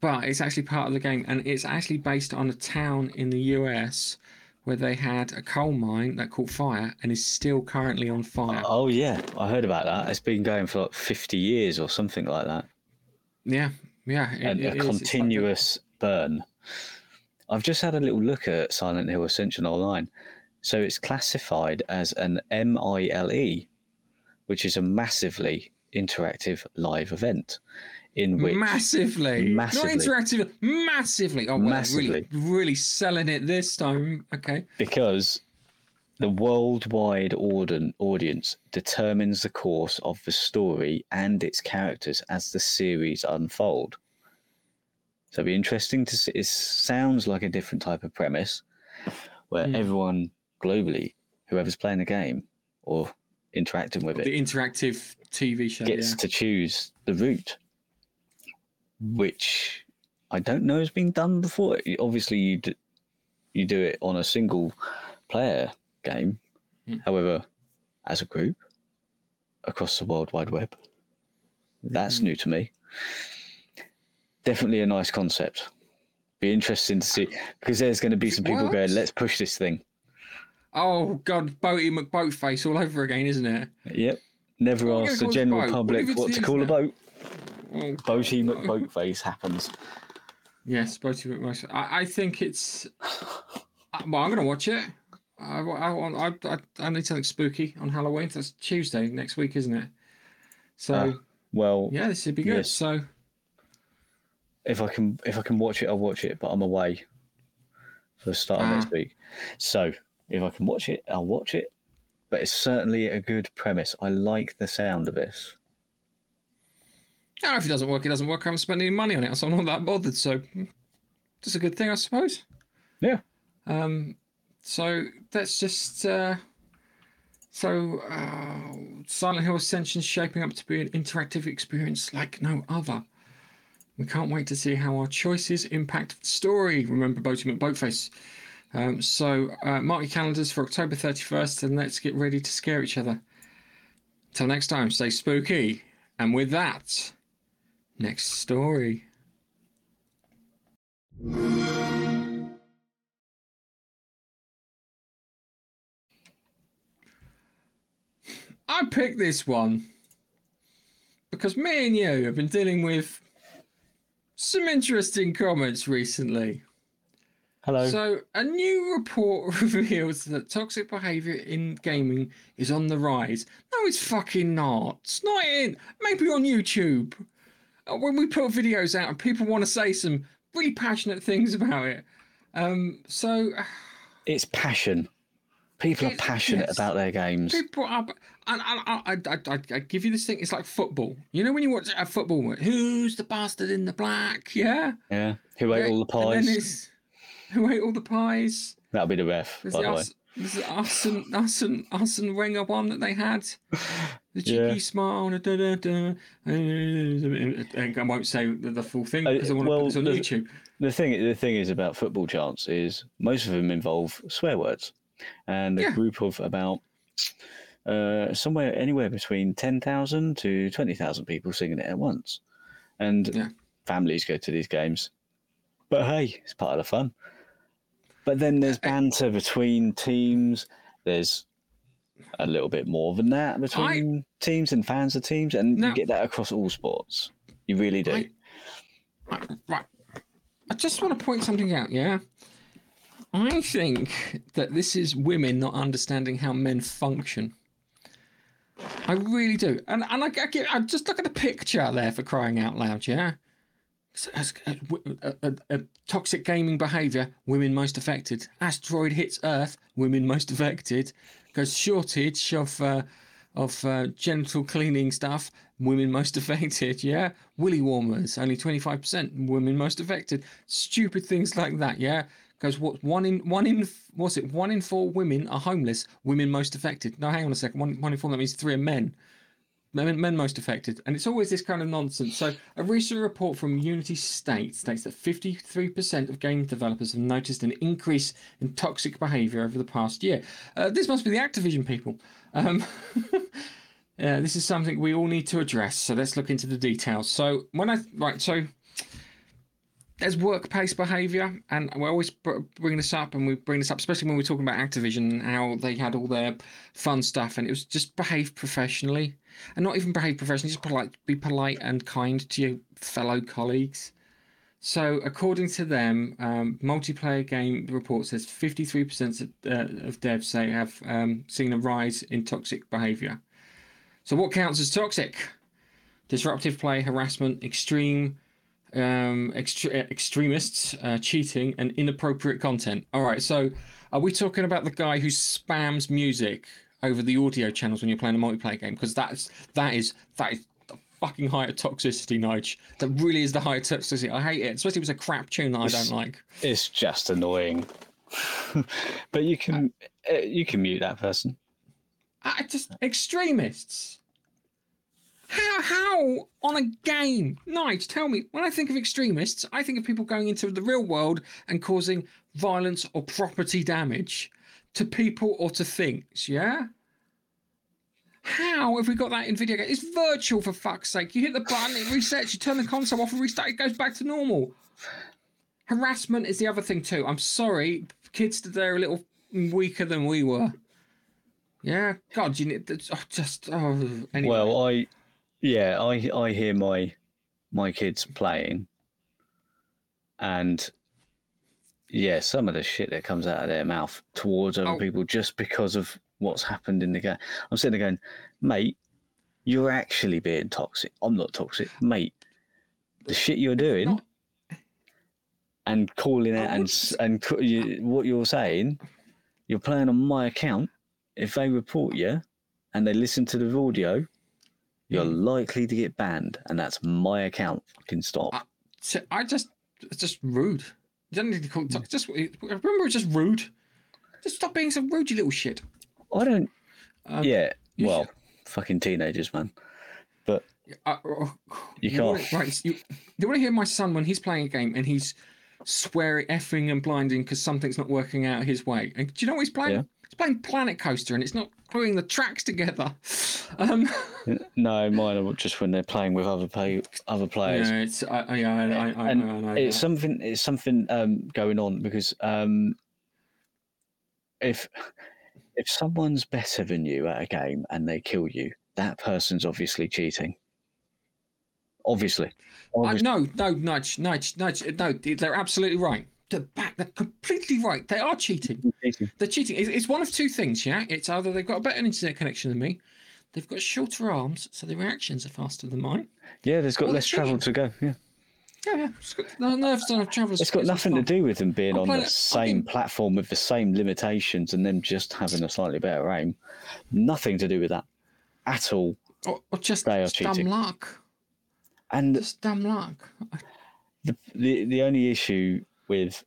But it's actually part of the game, and it's actually based on a town in the US where they had a coal mine that caught fire and is still currently on fire.
Oh yeah, I heard about that. It's been going for like fifty years or something like that,
Yeah, yeah. it-
and
it
a.
It's like
continuous burn. I've just had a little look at Silent Hill Ascension online. So it's classified as an MILE, which is a massively interactive live event in which
massively,
Massively.
not interactive, massively. Oh, well,
Massively.
really, really selling it this time. Okay,
because the worldwide audience determines the course of the story and its characters as the series unfold. So it'll be interesting to see. It sounds like a different type of premise where
Hmm.
everyone globally, whoever's playing the game or interacting with it,
the interactive TV show.
gets
yeah.
to choose the route, which I don't know has been done before. Obviously, you do, you do it on a single player game.
Hmm.
However, as a group across the World Wide Web, that's
Hmm.
new to me. Definitely a nice concept. Be interesting to see because there's going to be some people going, "Let's push this thing."
Oh God, Boaty McBoatface all over again, isn't it?
Yep. Never
What
ask the general
boat? What
public what to call a boat.
Oh,
Boaty McBoatface happens.
yes, Boaty McBoatface. I, I think it's. Uh, Well, I'm gonna watch it. I, I, want- I, I, need something spooky on Halloween. That's Tuesday next week, isn't it? So
Ah, Well,
yeah, this should be good.
yes.
So
if I can if I can watch it, I'll watch it. But I'm away for the start of
Ah.
next week, so if I can watch it, I'll watch it. But it's certainly a good premise. I like the sound of this.
no, if it doesn't work, it doesn't work. I haven't spent any money on it, so I'm not that bothered. So it's a good thing, I suppose.
Yeah.
Um, so that's just uh, so uh, Silent Hill Ascension is shaping up to be an interactive experience like no other. We can't wait to see how our choices impact the story. Remember Boaty McBoatface. Um, so uh, mark your calendars for October 31st and let's get ready to scare each other. Till next time, stay spooky. And with that, next story. I picked this one because me and you have been dealing with some interesting comments recently.
Hello.
So, a new report reveals that toxic behavior in gaming is on the rise. No, it's fucking not. It's not in. Maybe on YouTube. Uh, When we put videos out and people want to say some really passionate things about it. Um, so,
it's passion. People are passionate
yes.
about their games.
people are. And, and I, I, I, I give you this thing. It's like football. You know when you watch a football, who's the bastard in the black? Yeah.
Yeah. Who ate
Yeah,
all the
and then
pies?
Who ate all the pies?
That'll be the ref,
There's
by
the us, there's the us and us and us and Wenger one that they had. The cheeky
Yeah.
smile. Da, da, da, da, I won't say the, the full thing
Uh,
because I want to put this on
the-
YouTube.
The thing, the thing is about football chants is most of them involve swear words, and a
Yeah.
group of about uh, somewhere anywhere between ten thousand to twenty thousand people singing it at once, and
Yeah.
families go to these games. But hey, it's part of the fun. But then there's banter between teams. There's a little bit more than that between teams and fans of teams, and
Now-
you get that across all sports. You really do.
I- Right, right. I just want to point something out, yeah? I think that this is women not understanding how men function. I really do. And and I, I, get, I just look at the picture there for crying out loud, yeah. Toxic gaming behavior, women most affected. Asteroid hits Earth, women most affected. Goes shortage of uh, of uh, genital cleaning stuff, women most affected. Yeah, willy warmers, only twenty five percent, women most affected. Stupid things like that. Yeah, goes what one in one in what's it? One in four women are homeless. Women most affected. No, hang on a second. One one in four that means three are men. Men, men most affected, and it's always this kind of nonsense. So, a recent report from Unity State states that 53% of game developers have noticed an increase in toxic behavior over the past year. Uh, this must be the Activision people. Um, yeah, this is something we all need to address. So let's look into the details. So when I right, so there's workplace behaviour, and we always bring this up, and we bring this up, especially when we're talking about Activision and how they had all their fun stuff, and it was just behave professionally, and not even behave professionally, just polite, be polite and kind to your fellow colleagues. So, according to them, um, multiplayer game report says 53% of, uh, of devs say have um, seen a rise in toxic behaviour. So, what counts as toxic? Disruptive play, harassment, extreme um, extre- extremists, uh, cheating, and inappropriate content. All right, so are we talking about the guy who spams music over the audio channels when you're playing a multiplayer game? Because that's that is that is the fucking height of toxicity, Nige. That really is the height of toxicity. I hate it, especially if it's a crap tune that I don't like.
It's just annoying. but you can uh, you can mute that person.
I just extremists. How how on a game? Nige, tell me. When I think of extremists, I think of people going into the real world and causing violence or property damage to people or to things. Yeah. How have we got that in video games? It's virtual for fuck's sake. You hit the button, it resets. You turn the console off and restart. It goes back to normal. Harassment is the other thing too. I'm sorry, kids today are a little weaker than we were. Yeah, God, you need oh, just oh. Anyway.
Well, I yeah, I I hear my my kids playing, and yeah, some of the shit that comes out of their mouth towards other
Oh.
people just because of what's happened in the game. I'm sitting there going, mate, you're actually being toxic. I'm not toxic, mate. The shit you're doing.
Not-
And calling it and and you, what you're saying, you're playing on my account. If they report you and they listen to the audio, you're
Mm.
likely to get banned, and that's my account. Fucking stop.
I- So I just it's just rude. You don't need to call it toxic. Just remember, it's just rude. Just stop being so rude, you little shit.
I don't.
Um,
yeah. Well,
should-
fucking teenagers, man.
Uh, uh,
You
wanna-
can't.
right? You, you want to hear my son when he's playing a game and he's swearing, effing, and blinding because something's not working out his way. And do you know what he's playing?
Yeah.
He's playing Planet Coaster and it's not gluing the tracks together. Um,
No, mine are just when they're playing with other play, other players.
it's I, I, I, I, I, I know
it's something. It's something um, going on because um, if if someone's better than you at a game and they kill you, that person's obviously cheating. Obviously.
Uh,
Obviously.
no, no, nudge, nudge, nudge. No, they're absolutely right. They're back. They're completely right. They are cheating.
cheating.
They're cheating. It's, it's one of two things. Yeah, it's either they've got a better internet connection than me, they've got shorter arms, so their reactions are faster than mine.
Yeah, there's got less travel to go. Yeah.
Yeah, yeah. It's got, no nerves don't have travelers.
It's got nothing to do with them being
I'm
on the
it-
same platform with the same limitations and them just having a slightly better aim. Nothing to do with that at all.
Or, or just,
They are
just dumb luck.
And
Just dumb luck.
the, the the only issue with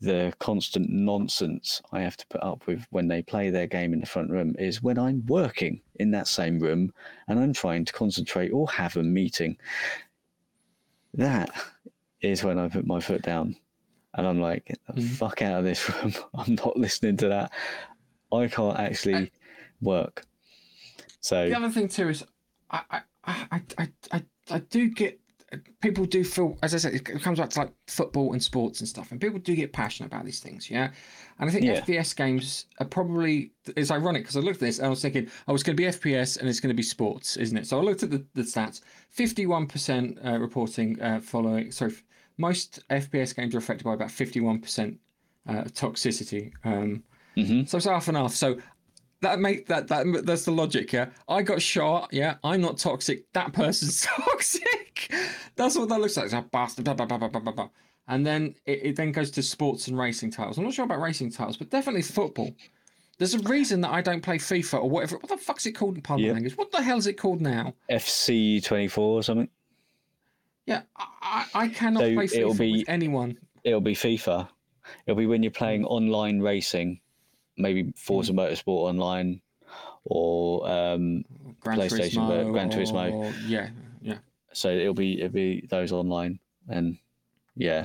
the constant nonsense I have to put up with when they play their game in the front room is when I'm working in that same room and I'm trying to concentrate or have a meeting. That is when I put my foot down and I'm like, get the
Mhm.
fuck out of this room. I'm not listening to that. I can't actually work. So
The other thing too is, I, I, I, I, I, I do get people do feel, as I said, it comes back to like football and sports and stuff, and people do get passionate about these things, yeah. And I think
Yeah.
FPS games are probably it's ironic because I looked at this and I was thinking, oh, it's going to be FPS and it's going to be sports, isn't it? So I looked at the, the stats: fifty-one percent uh, reporting uh, following. Sorry, f- most FPS games are affected by about fifty-one percent uh, toxicity. Um,
mhm.
so it's half and half. So that make that that that's the logic. Yeah, I got shot. Yeah, I'm not toxic. That person's toxic. that's what that looks like. It's a bastard. Blah, blah, blah, blah, blah, blah. And then it, it then goes to sports and racing titles. I'm not sure about racing titles, but definitely football. There's a reason that I don't play FIFA or whatever. What the fuck's it called in public
Yeah.
language? What the hell is it called now?
FC twenty four or something.
Yeah, I, I cannot
So
play
it'll be-
with anyone.
It'll be FIFA. It'll be when you're playing mm. online racing, maybe Forza Motorsport Online, or um,
Gran
PlayStation, but
Turismo
Gran Turismo.
or- yeah, yeah.
so it'll be it'll be those online, and yeah,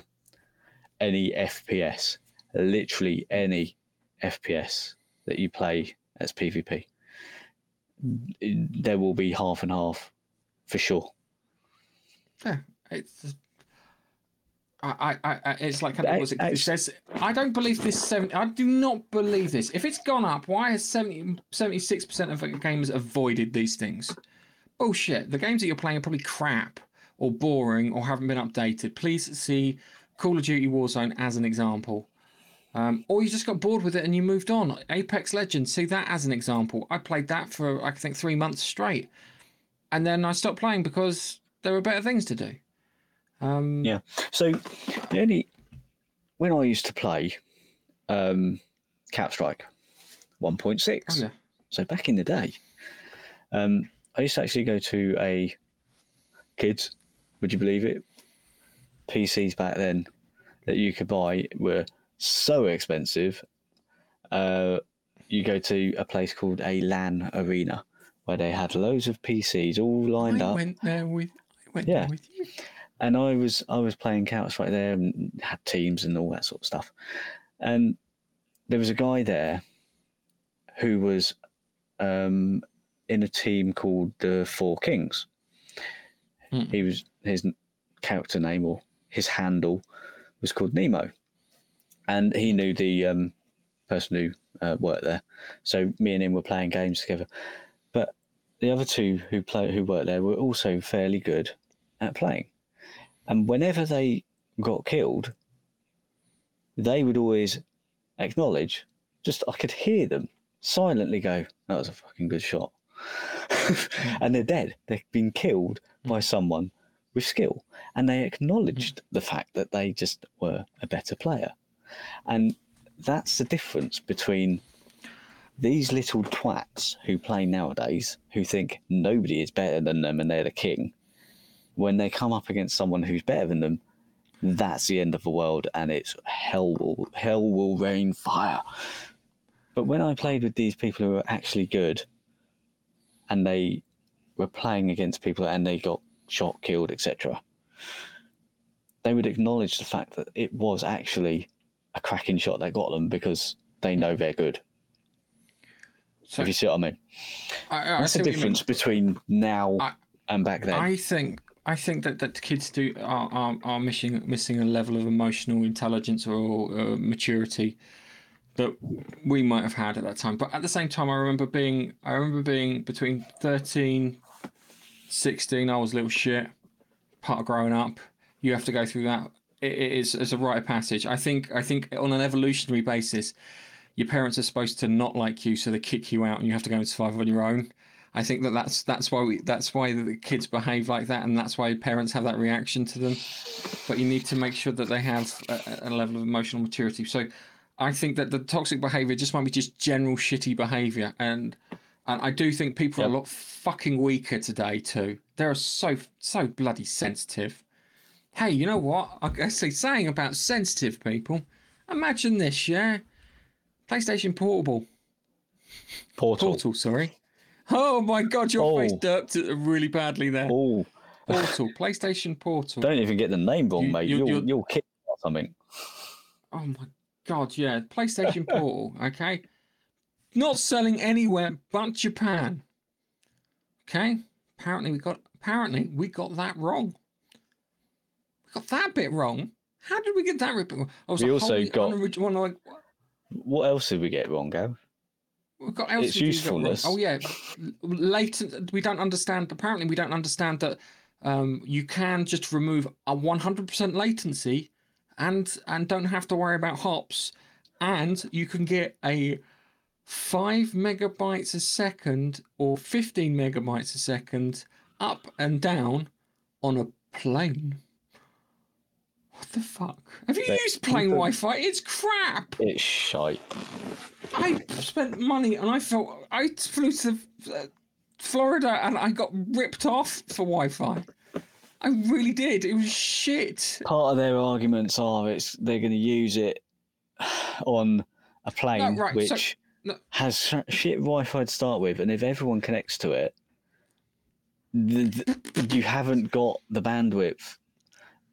any FPS, literally any FPS that you play as PvP, there will be half and half, for sure.
Yeah, it's. I, I, I, it's like
Act-
was it, it says. I don't believe this. Seven. I do not believe this. If it's gone up, why has 76 percent of gamers avoided these things? Bullshit. The games that you're playing are probably crap or boring or haven't been updated. Please see Call of Duty Warzone as an example. Um, or you just got bored with it and you moved on. Apex Legends, see that as an example. I played that for I think three months straight, and then I stopped playing because there were better things to do. Um,
Yeah. So the only when I used to play um, Counter Strike, one point
oh,
six.
yeah.
So back in the day, um, I used to actually go to a kids. Would you believe it? PCs back then that you could buy were so expensive. Uh, you go to a place called a LAN arena where they had loads of PCs all lined
I
up,
went there with. I went
Yeah.
there with you.
And I was I was playing Counter Strike there and had teams and all that sort of stuff. And there was a guy there who was um, in a team called the Four Kings.
Hmm.
He was his character name or his handle was called Nemo, and he knew the um, person who uh, worked there. So me and him were playing games together. But the other two who play who worked there were also fairly good at playing. And whenever they got killed, they would always acknowledge, just I could hear them silently go, That was a fucking good shot. and they're dead. They've been killed by hmm. someone with skill. And they acknowledged hmm. the fact that they just were a better player. And that's the difference between these little twats who play nowadays, who think nobody is better than them and they're the king, when they come up against someone who's better than them, that's the end of the world and it's hell will hell will rain fire. But when I played with these people who were actually good and they were playing against people and they got shot, killed, etc., they would acknowledge the fact that it was actually a cracking shot that got them because they know they're good.
So
if you see what I mean.
I, I
That's the
mean.
difference between now
I-
and back then.
I think I think that, that kids do are, are, are missing missing a level of emotional intelligence or uh, maturity that we might have had at that time. But at the same time, I remember being I remember being between 13, 16. I was a little shit. Part of growing up, you have to go through that. It, it is it's a rite of passage. I think I think on an evolutionary basis, your parents are supposed to not like you, so they kick you out, and you have to go and survive on your own. I think that that's that's why we that's why the kids behave like that, and that's why parents have that reaction to them. But you need to make sure that they have a, a level of emotional maturity. So, I think that the toxic behavior just might be just general shitty behavior, and and I do think people are a lot fucking weaker today too. They're so so bloody sensitive. Hey, you know what? I guess they're saying about sensitive people. Imagine this, yeah. PlayStation Portable.
Portal.
Portal, sorry. Oh my god, your face
Oh.
derped it really badly there.
Oh,
Portal, PlayStation Portal.
don't even get the name wrong,
You-
mate.
you-
will
you're-
you'll kick or something.
Oh my god, yeah, PlayStation Portal, okay? Not selling anywhere but Japan. Okay? Apparently we got apparently we got that wrong. We got that bit wrong. How did we get that bit wrong? I was
We
a
also got-
unoriginal- like,
What else did we get wrong, Gav?
We've got
Its usefulness.
Oh yeah, latent. We don't understand. Apparently, we don't understand that um, you can just remove a 100% latency, and and don't have to worry about hops, and you can get a five megabytes a second or 15 megabytes a second up and down on a plane. What the fuck? Have you
But
used plane
people-
Wi Fi? It's crap.
It's shite.
I spent money and I felt I flew to uh, Florida and I got ripped off for Wi Fi. I really did. It was shit.
Part of their arguments are it's they're going to use it on a plane
right, so-
which
no.
has shit Wi-Fi to start with, and if everyone connects to it, th- th- you haven't got the bandwidth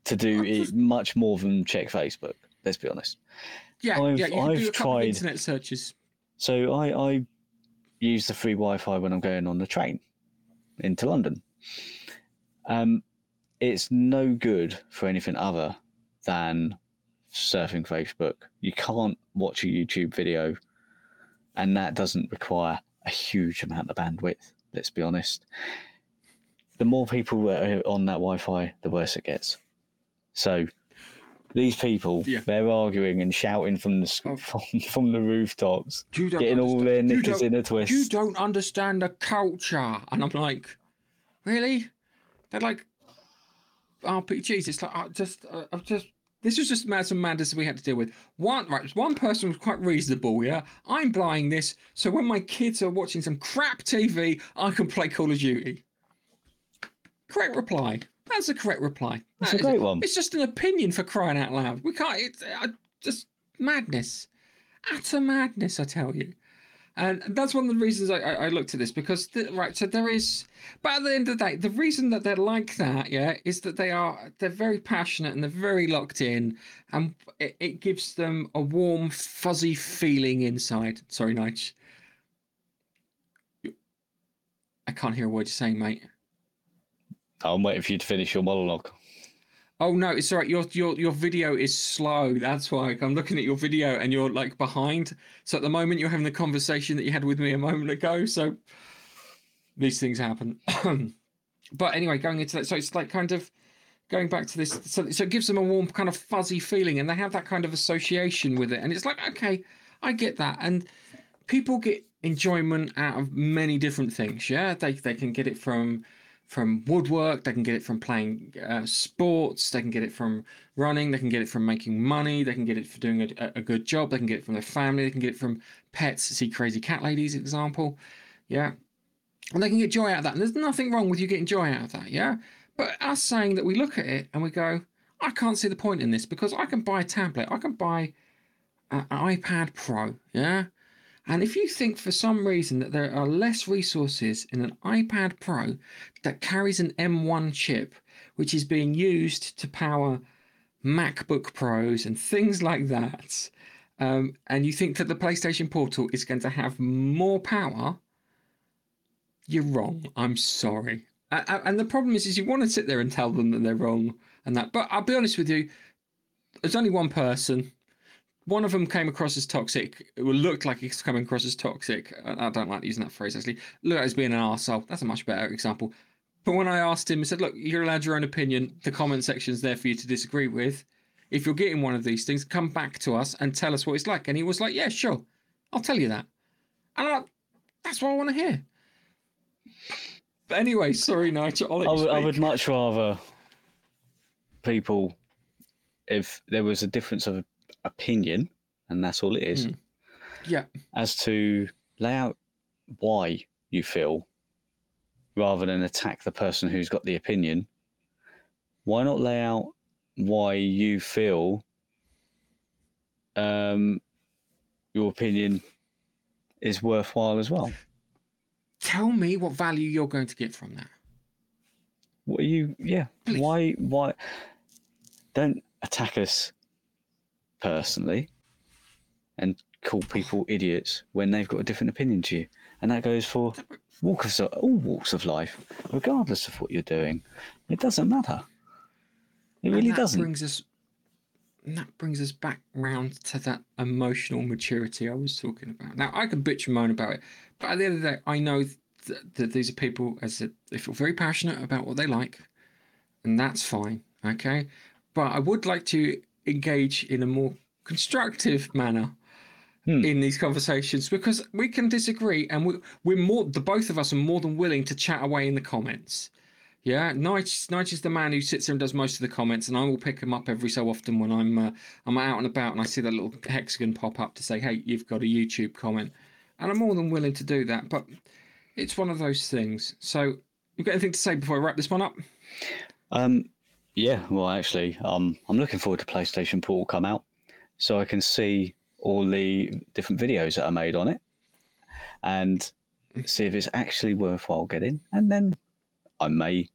to do it much more than check Facebook. Let's be honest.
Yeah,
I've-
yeah. You can do
I've
a couple of
tried-
internet searches.
So I, I use the free Wi-Fi when I'm going on the train into London. Um, it's no good for anything other than surfing Facebook. You can't watch a YouTube video, and that doesn't require a huge amount of bandwidth. Let's be honest. The more people on that Wi-Fi, the worse it gets. So these people,
Yeah.
they're arguing and shouting from the
Oh.
from, from the rooftops, getting all their knickers in a twist.
You don't understand the culture. And I'm like, really? They're like RPGs. It's like, I just, uh, I've just, this was just mad, some madness we had to deal with. One, right, one person was quite reasonable, yeah? I'm buying this so when my kids are watching some crap TV, I can play Call of Duty. Correct reply. That's the correct reply.
That's
That
a great one.
It's just an opinion for crying out loud. We can't, it's uh, just madness. Utter madness, I tell you. And that's one of the reasons I, I, I looked at this because, th- right, so there is, but at the end of the day, the reason that they're like that, yeah, is that they are, they're very passionate and they're very locked in and it, it gives them a warm, fuzzy feeling inside. Sorry, Nige. I can't hear a word you're saying, mate.
I'm waiting for you to finish your monologue.
Oh no, it's all right. Your your your video is slow. That's why I'm looking at your video and you're like behind. So at the moment you're having the conversation that you had with me a moment ago. So these things happen. but anyway, going into that, so it's like kind of going back to this. So so it gives them a warm kind of fuzzy feeling, and they have that kind of association with it. And it's like okay, I get that, and people get enjoyment out of many different things. Yeah, they they can get it from from woodwork, they can get it from playing uh, sports, they can get it from running, they can get it from making money, they can get it for doing a, a good job, they can get it from their family, they can get it from pets. See Crazy Cat Ladies example, yeah, and they can get joy out of that. And there's nothing wrong with you getting joy out of that, yeah. But us saying that we look at it and we go, I can't see the point in this because I can buy a tablet, I can buy an iPad Pro, yeah. And if you think for some reason that there are less resources in an iPad Pro that carries an M1 chip, which is being used to power MacBook Pros and things like that, um, and you think that the PlayStation Portal is going to have more power, you're wrong. I'm sorry. A- And the problem is, is you want to sit there and tell them that they're wrong and that. But I'll be honest with you, there's only one person one of them came across as toxic. It looked like he's coming across as toxic. I I don't like using that phrase actually. Look as being an arsehole. That's a much better example. But when I asked him, I said, look, you're allowed your own opinion. The comment section's there for you to disagree with. If you're getting one of these things, come back to us and tell us what it's like. And he was like, yeah, sure. I'll tell you that. And I'm like, that's what I want to hear. But anyway, sorry, Nigel.
I would, I would much rather people, if there was a difference of opinion, and that's all it is,
Mm. Yeah.
as to lay out why you feel rather than attack the person who's got the opinion. Why not lay out why you feel um, your opinion is worthwhile as well?
Tell me what value you're going to get from that.
What are you? Yeah.
Please.
Why? Why? Don't attack us personally, and call people idiots when they've got a different opinion to you, and that goes for walks of all walks of life, regardless of what you're doing. It doesn't matter. It really
that
doesn't.
Brings us, and that brings us back round to that emotional maturity I was talking about. Now I can bitch and moan about it, but at the end of the day, I know th- that these are people as said, they feel very passionate about what they like, and that's fine. Okay, but I would like to engage in a more constructive manner
Hmm.
in these conversations because we can disagree and we, we're more the both of us are more than willing to chat away in the comments. Yeah, Nige, Nige is the man who sits there and does most of the comments, and I will pick him up every so often when I'm uh, I'm out and about and I see that little hexagon pop up to say, "Hey, you've got a YouTube comment," and I'm more than willing to do that. But it's one of those things. So, you got anything to say before I wrap this one up?
Um, yeah, well, actually, um, I'm looking forward to PlayStation Portal come out, so I can see all the different videos that are made on it, and see if it's actually worthwhile getting, and then I may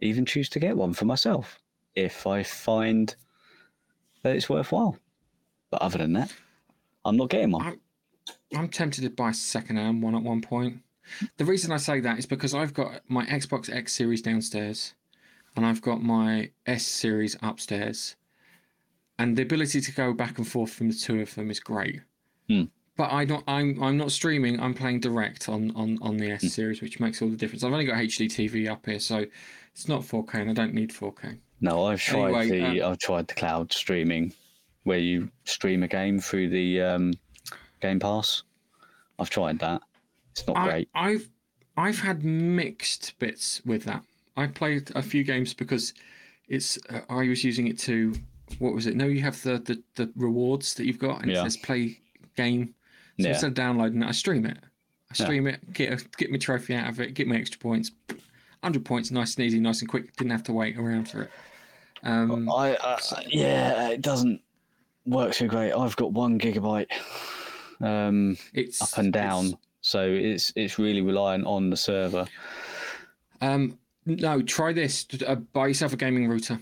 even choose to get one for myself if I find that it's worthwhile. But other than that, I'm not getting one.
I'm tempted to buy a second-hand one at one point. The reason I say that is because I've got my Xbox X series downstairs, and I've got my S series upstairs, and the ability to go back and forth from the two of them is great.
Hmm.
But I don't. I'm I'm not streaming. I'm playing direct on on on the S series, which makes all the difference. I've only got HD TV up here, so it's not 4K, and I don't need 4K.
No, I've tried
Anyway,
the I've tried the cloud streaming, where you stream a game through the um, Game Pass. I've tried that. It's not
I,
great.
I've I've had mixed bits with that. I played a few games because it's uh, I was using it to what was it? No, you have the the, the rewards that you've got, and
Yeah.
it says play game. So
Yeah.
instead of downloading it, I stream it. I
Yeah.
stream it, get a, get my trophy out of it, get my extra points. Hundred points, nice and easy, nice and quick. Didn't have to wait around for it. Um,
I, I yeah, it doesn't work too great. I've got one gigabyte um,
it's
up and
it's-
down, so it's it's really reliant on the server.
Um, no, try this. Uh, buy yourself a gaming router.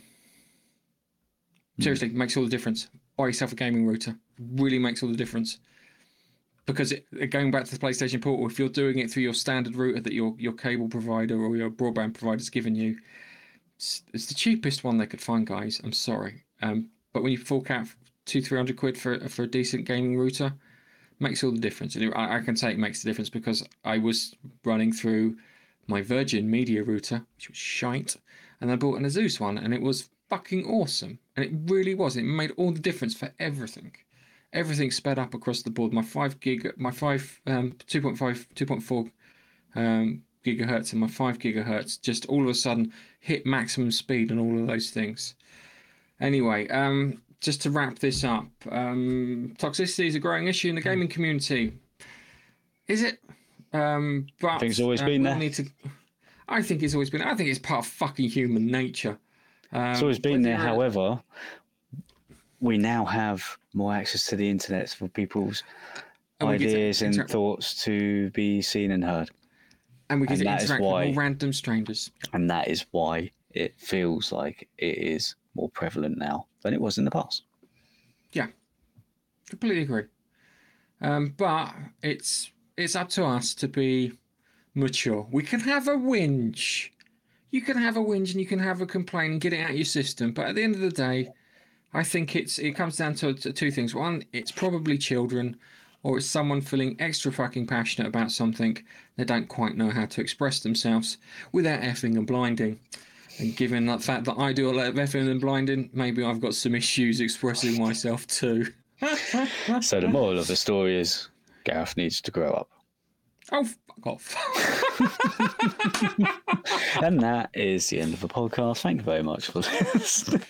Hmm.
Seriously, makes all the difference. Buy yourself a gaming router. Really makes all the difference. Because it, it- going back to the PlayStation Portal, if you're doing it through your standard router that your your cable provider or your broadband provider's given you, it's, it's the cheapest one they could find, guys. I'm sorry. Um, but when you fork out two three hundred quid for for a decent gaming router, makes all the difference. And I, I can say it makes the difference because I was running through my Virgin Media router, which was shite, and I bought an Asus one, and it was fucking awesome. And it really was. It made all the difference for everything. Everything sped up across the board. My five gig, my five, um, 2.5, 2.4 um, gigahertz, and my five gigahertz just all of a sudden hit maximum speed and all of those things. Anyway, um, just to wrap this up, um, toxicity is a growing issue in the gaming community. Is it? Um, but
think it's always
uh,
been
we'll
there.
Need to, I think it's always been. I think it's part of fucking human nature. Um,
It's always been there.
you're-
However, we now have more access to the internet for people's
and to
ideas and
interact-
thoughts to be seen and heard,
and we get
and
to interact
why-
with more random strangers.
and that is why it feels like it is more prevalent now than it was in the past.
Yeah, completely agree. Um, but it's it's up to us to be mature. We can have a whinge. You can have a whinge and you can have a complaint and get it out of your system. But at the end of the day, I think it's it comes down to, to two things. One, it's probably children, or it's someone feeling extra fucking passionate about something they don't quite know how to express themselves without effing and blinding. And given the fact that I do a lot of effing and blinding, maybe I've got some issues expressing myself too.
So the moral of the story is Gareth needs to grow up.
Oh, fuck off.
And that is the end of the podcast. Thank you very much for listening.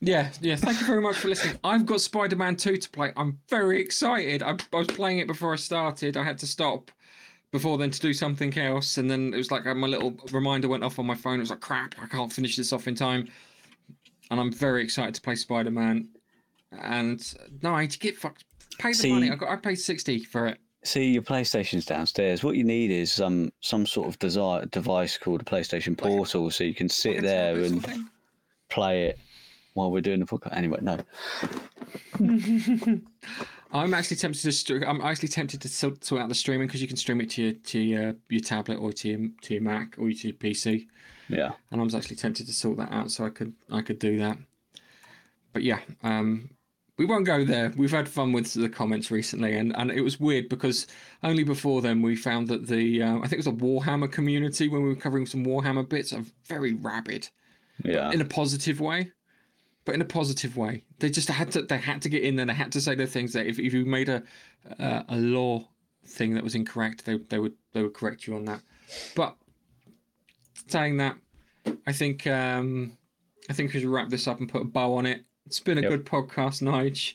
yeah, yeah. Thank you very much for listening. I've got Spider Man 2 to play. I'm very excited. I, I was playing it before I started. I had to stop before then to do something else. And then it was like uh, my little reminder went off on my phone. It was like, crap, I can't finish this off in time. And I'm very excited to play Spider Man. And no, I need to get fucked. Pay the
See-
money. I got. I paid sixty for it.
See, your PlayStation's downstairs. What you need is um, some sort of desi- device called a PlayStation Portal so you can sit there
tablet
and play it while we're doing the podcast. Anyway, no.
I'm actually tempted to. St- I'm actually tempted to sort, sort out the streaming because you can stream it to your to your, your tablet or to your, to your Mac or to your PC.
Yeah.
and I was actually tempted to sort that out so I could I could do that. But yeah, um, we won't go there. We've had fun with the comments recently, and, and it was weird because only before then we found that the uh, I think it was a Warhammer community when we were covering some Warhammer bits are very rabid
Yeah.
in a positive way. but in a positive way. They just had to they had to get in there. They had to say the things that if, if you made a uh, a lore thing that was incorrect, they they would they would correct you on that. But saying that, I think um, I think we should wrap this up and put a bow on it. It's been a
Yep.
good podcast, Nige.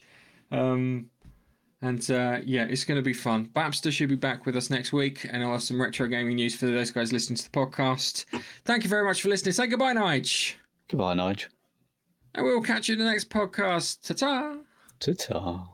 Um, and uh, yeah, it's going to be fun. Babster should be back with us next week, and I'll have some retro gaming news for those guys listening to the podcast. Thank you very much for listening. Say goodbye, Nige.
Goodbye, Nige.
And we'll catch you in the next podcast. Ta ta.
Ta ta.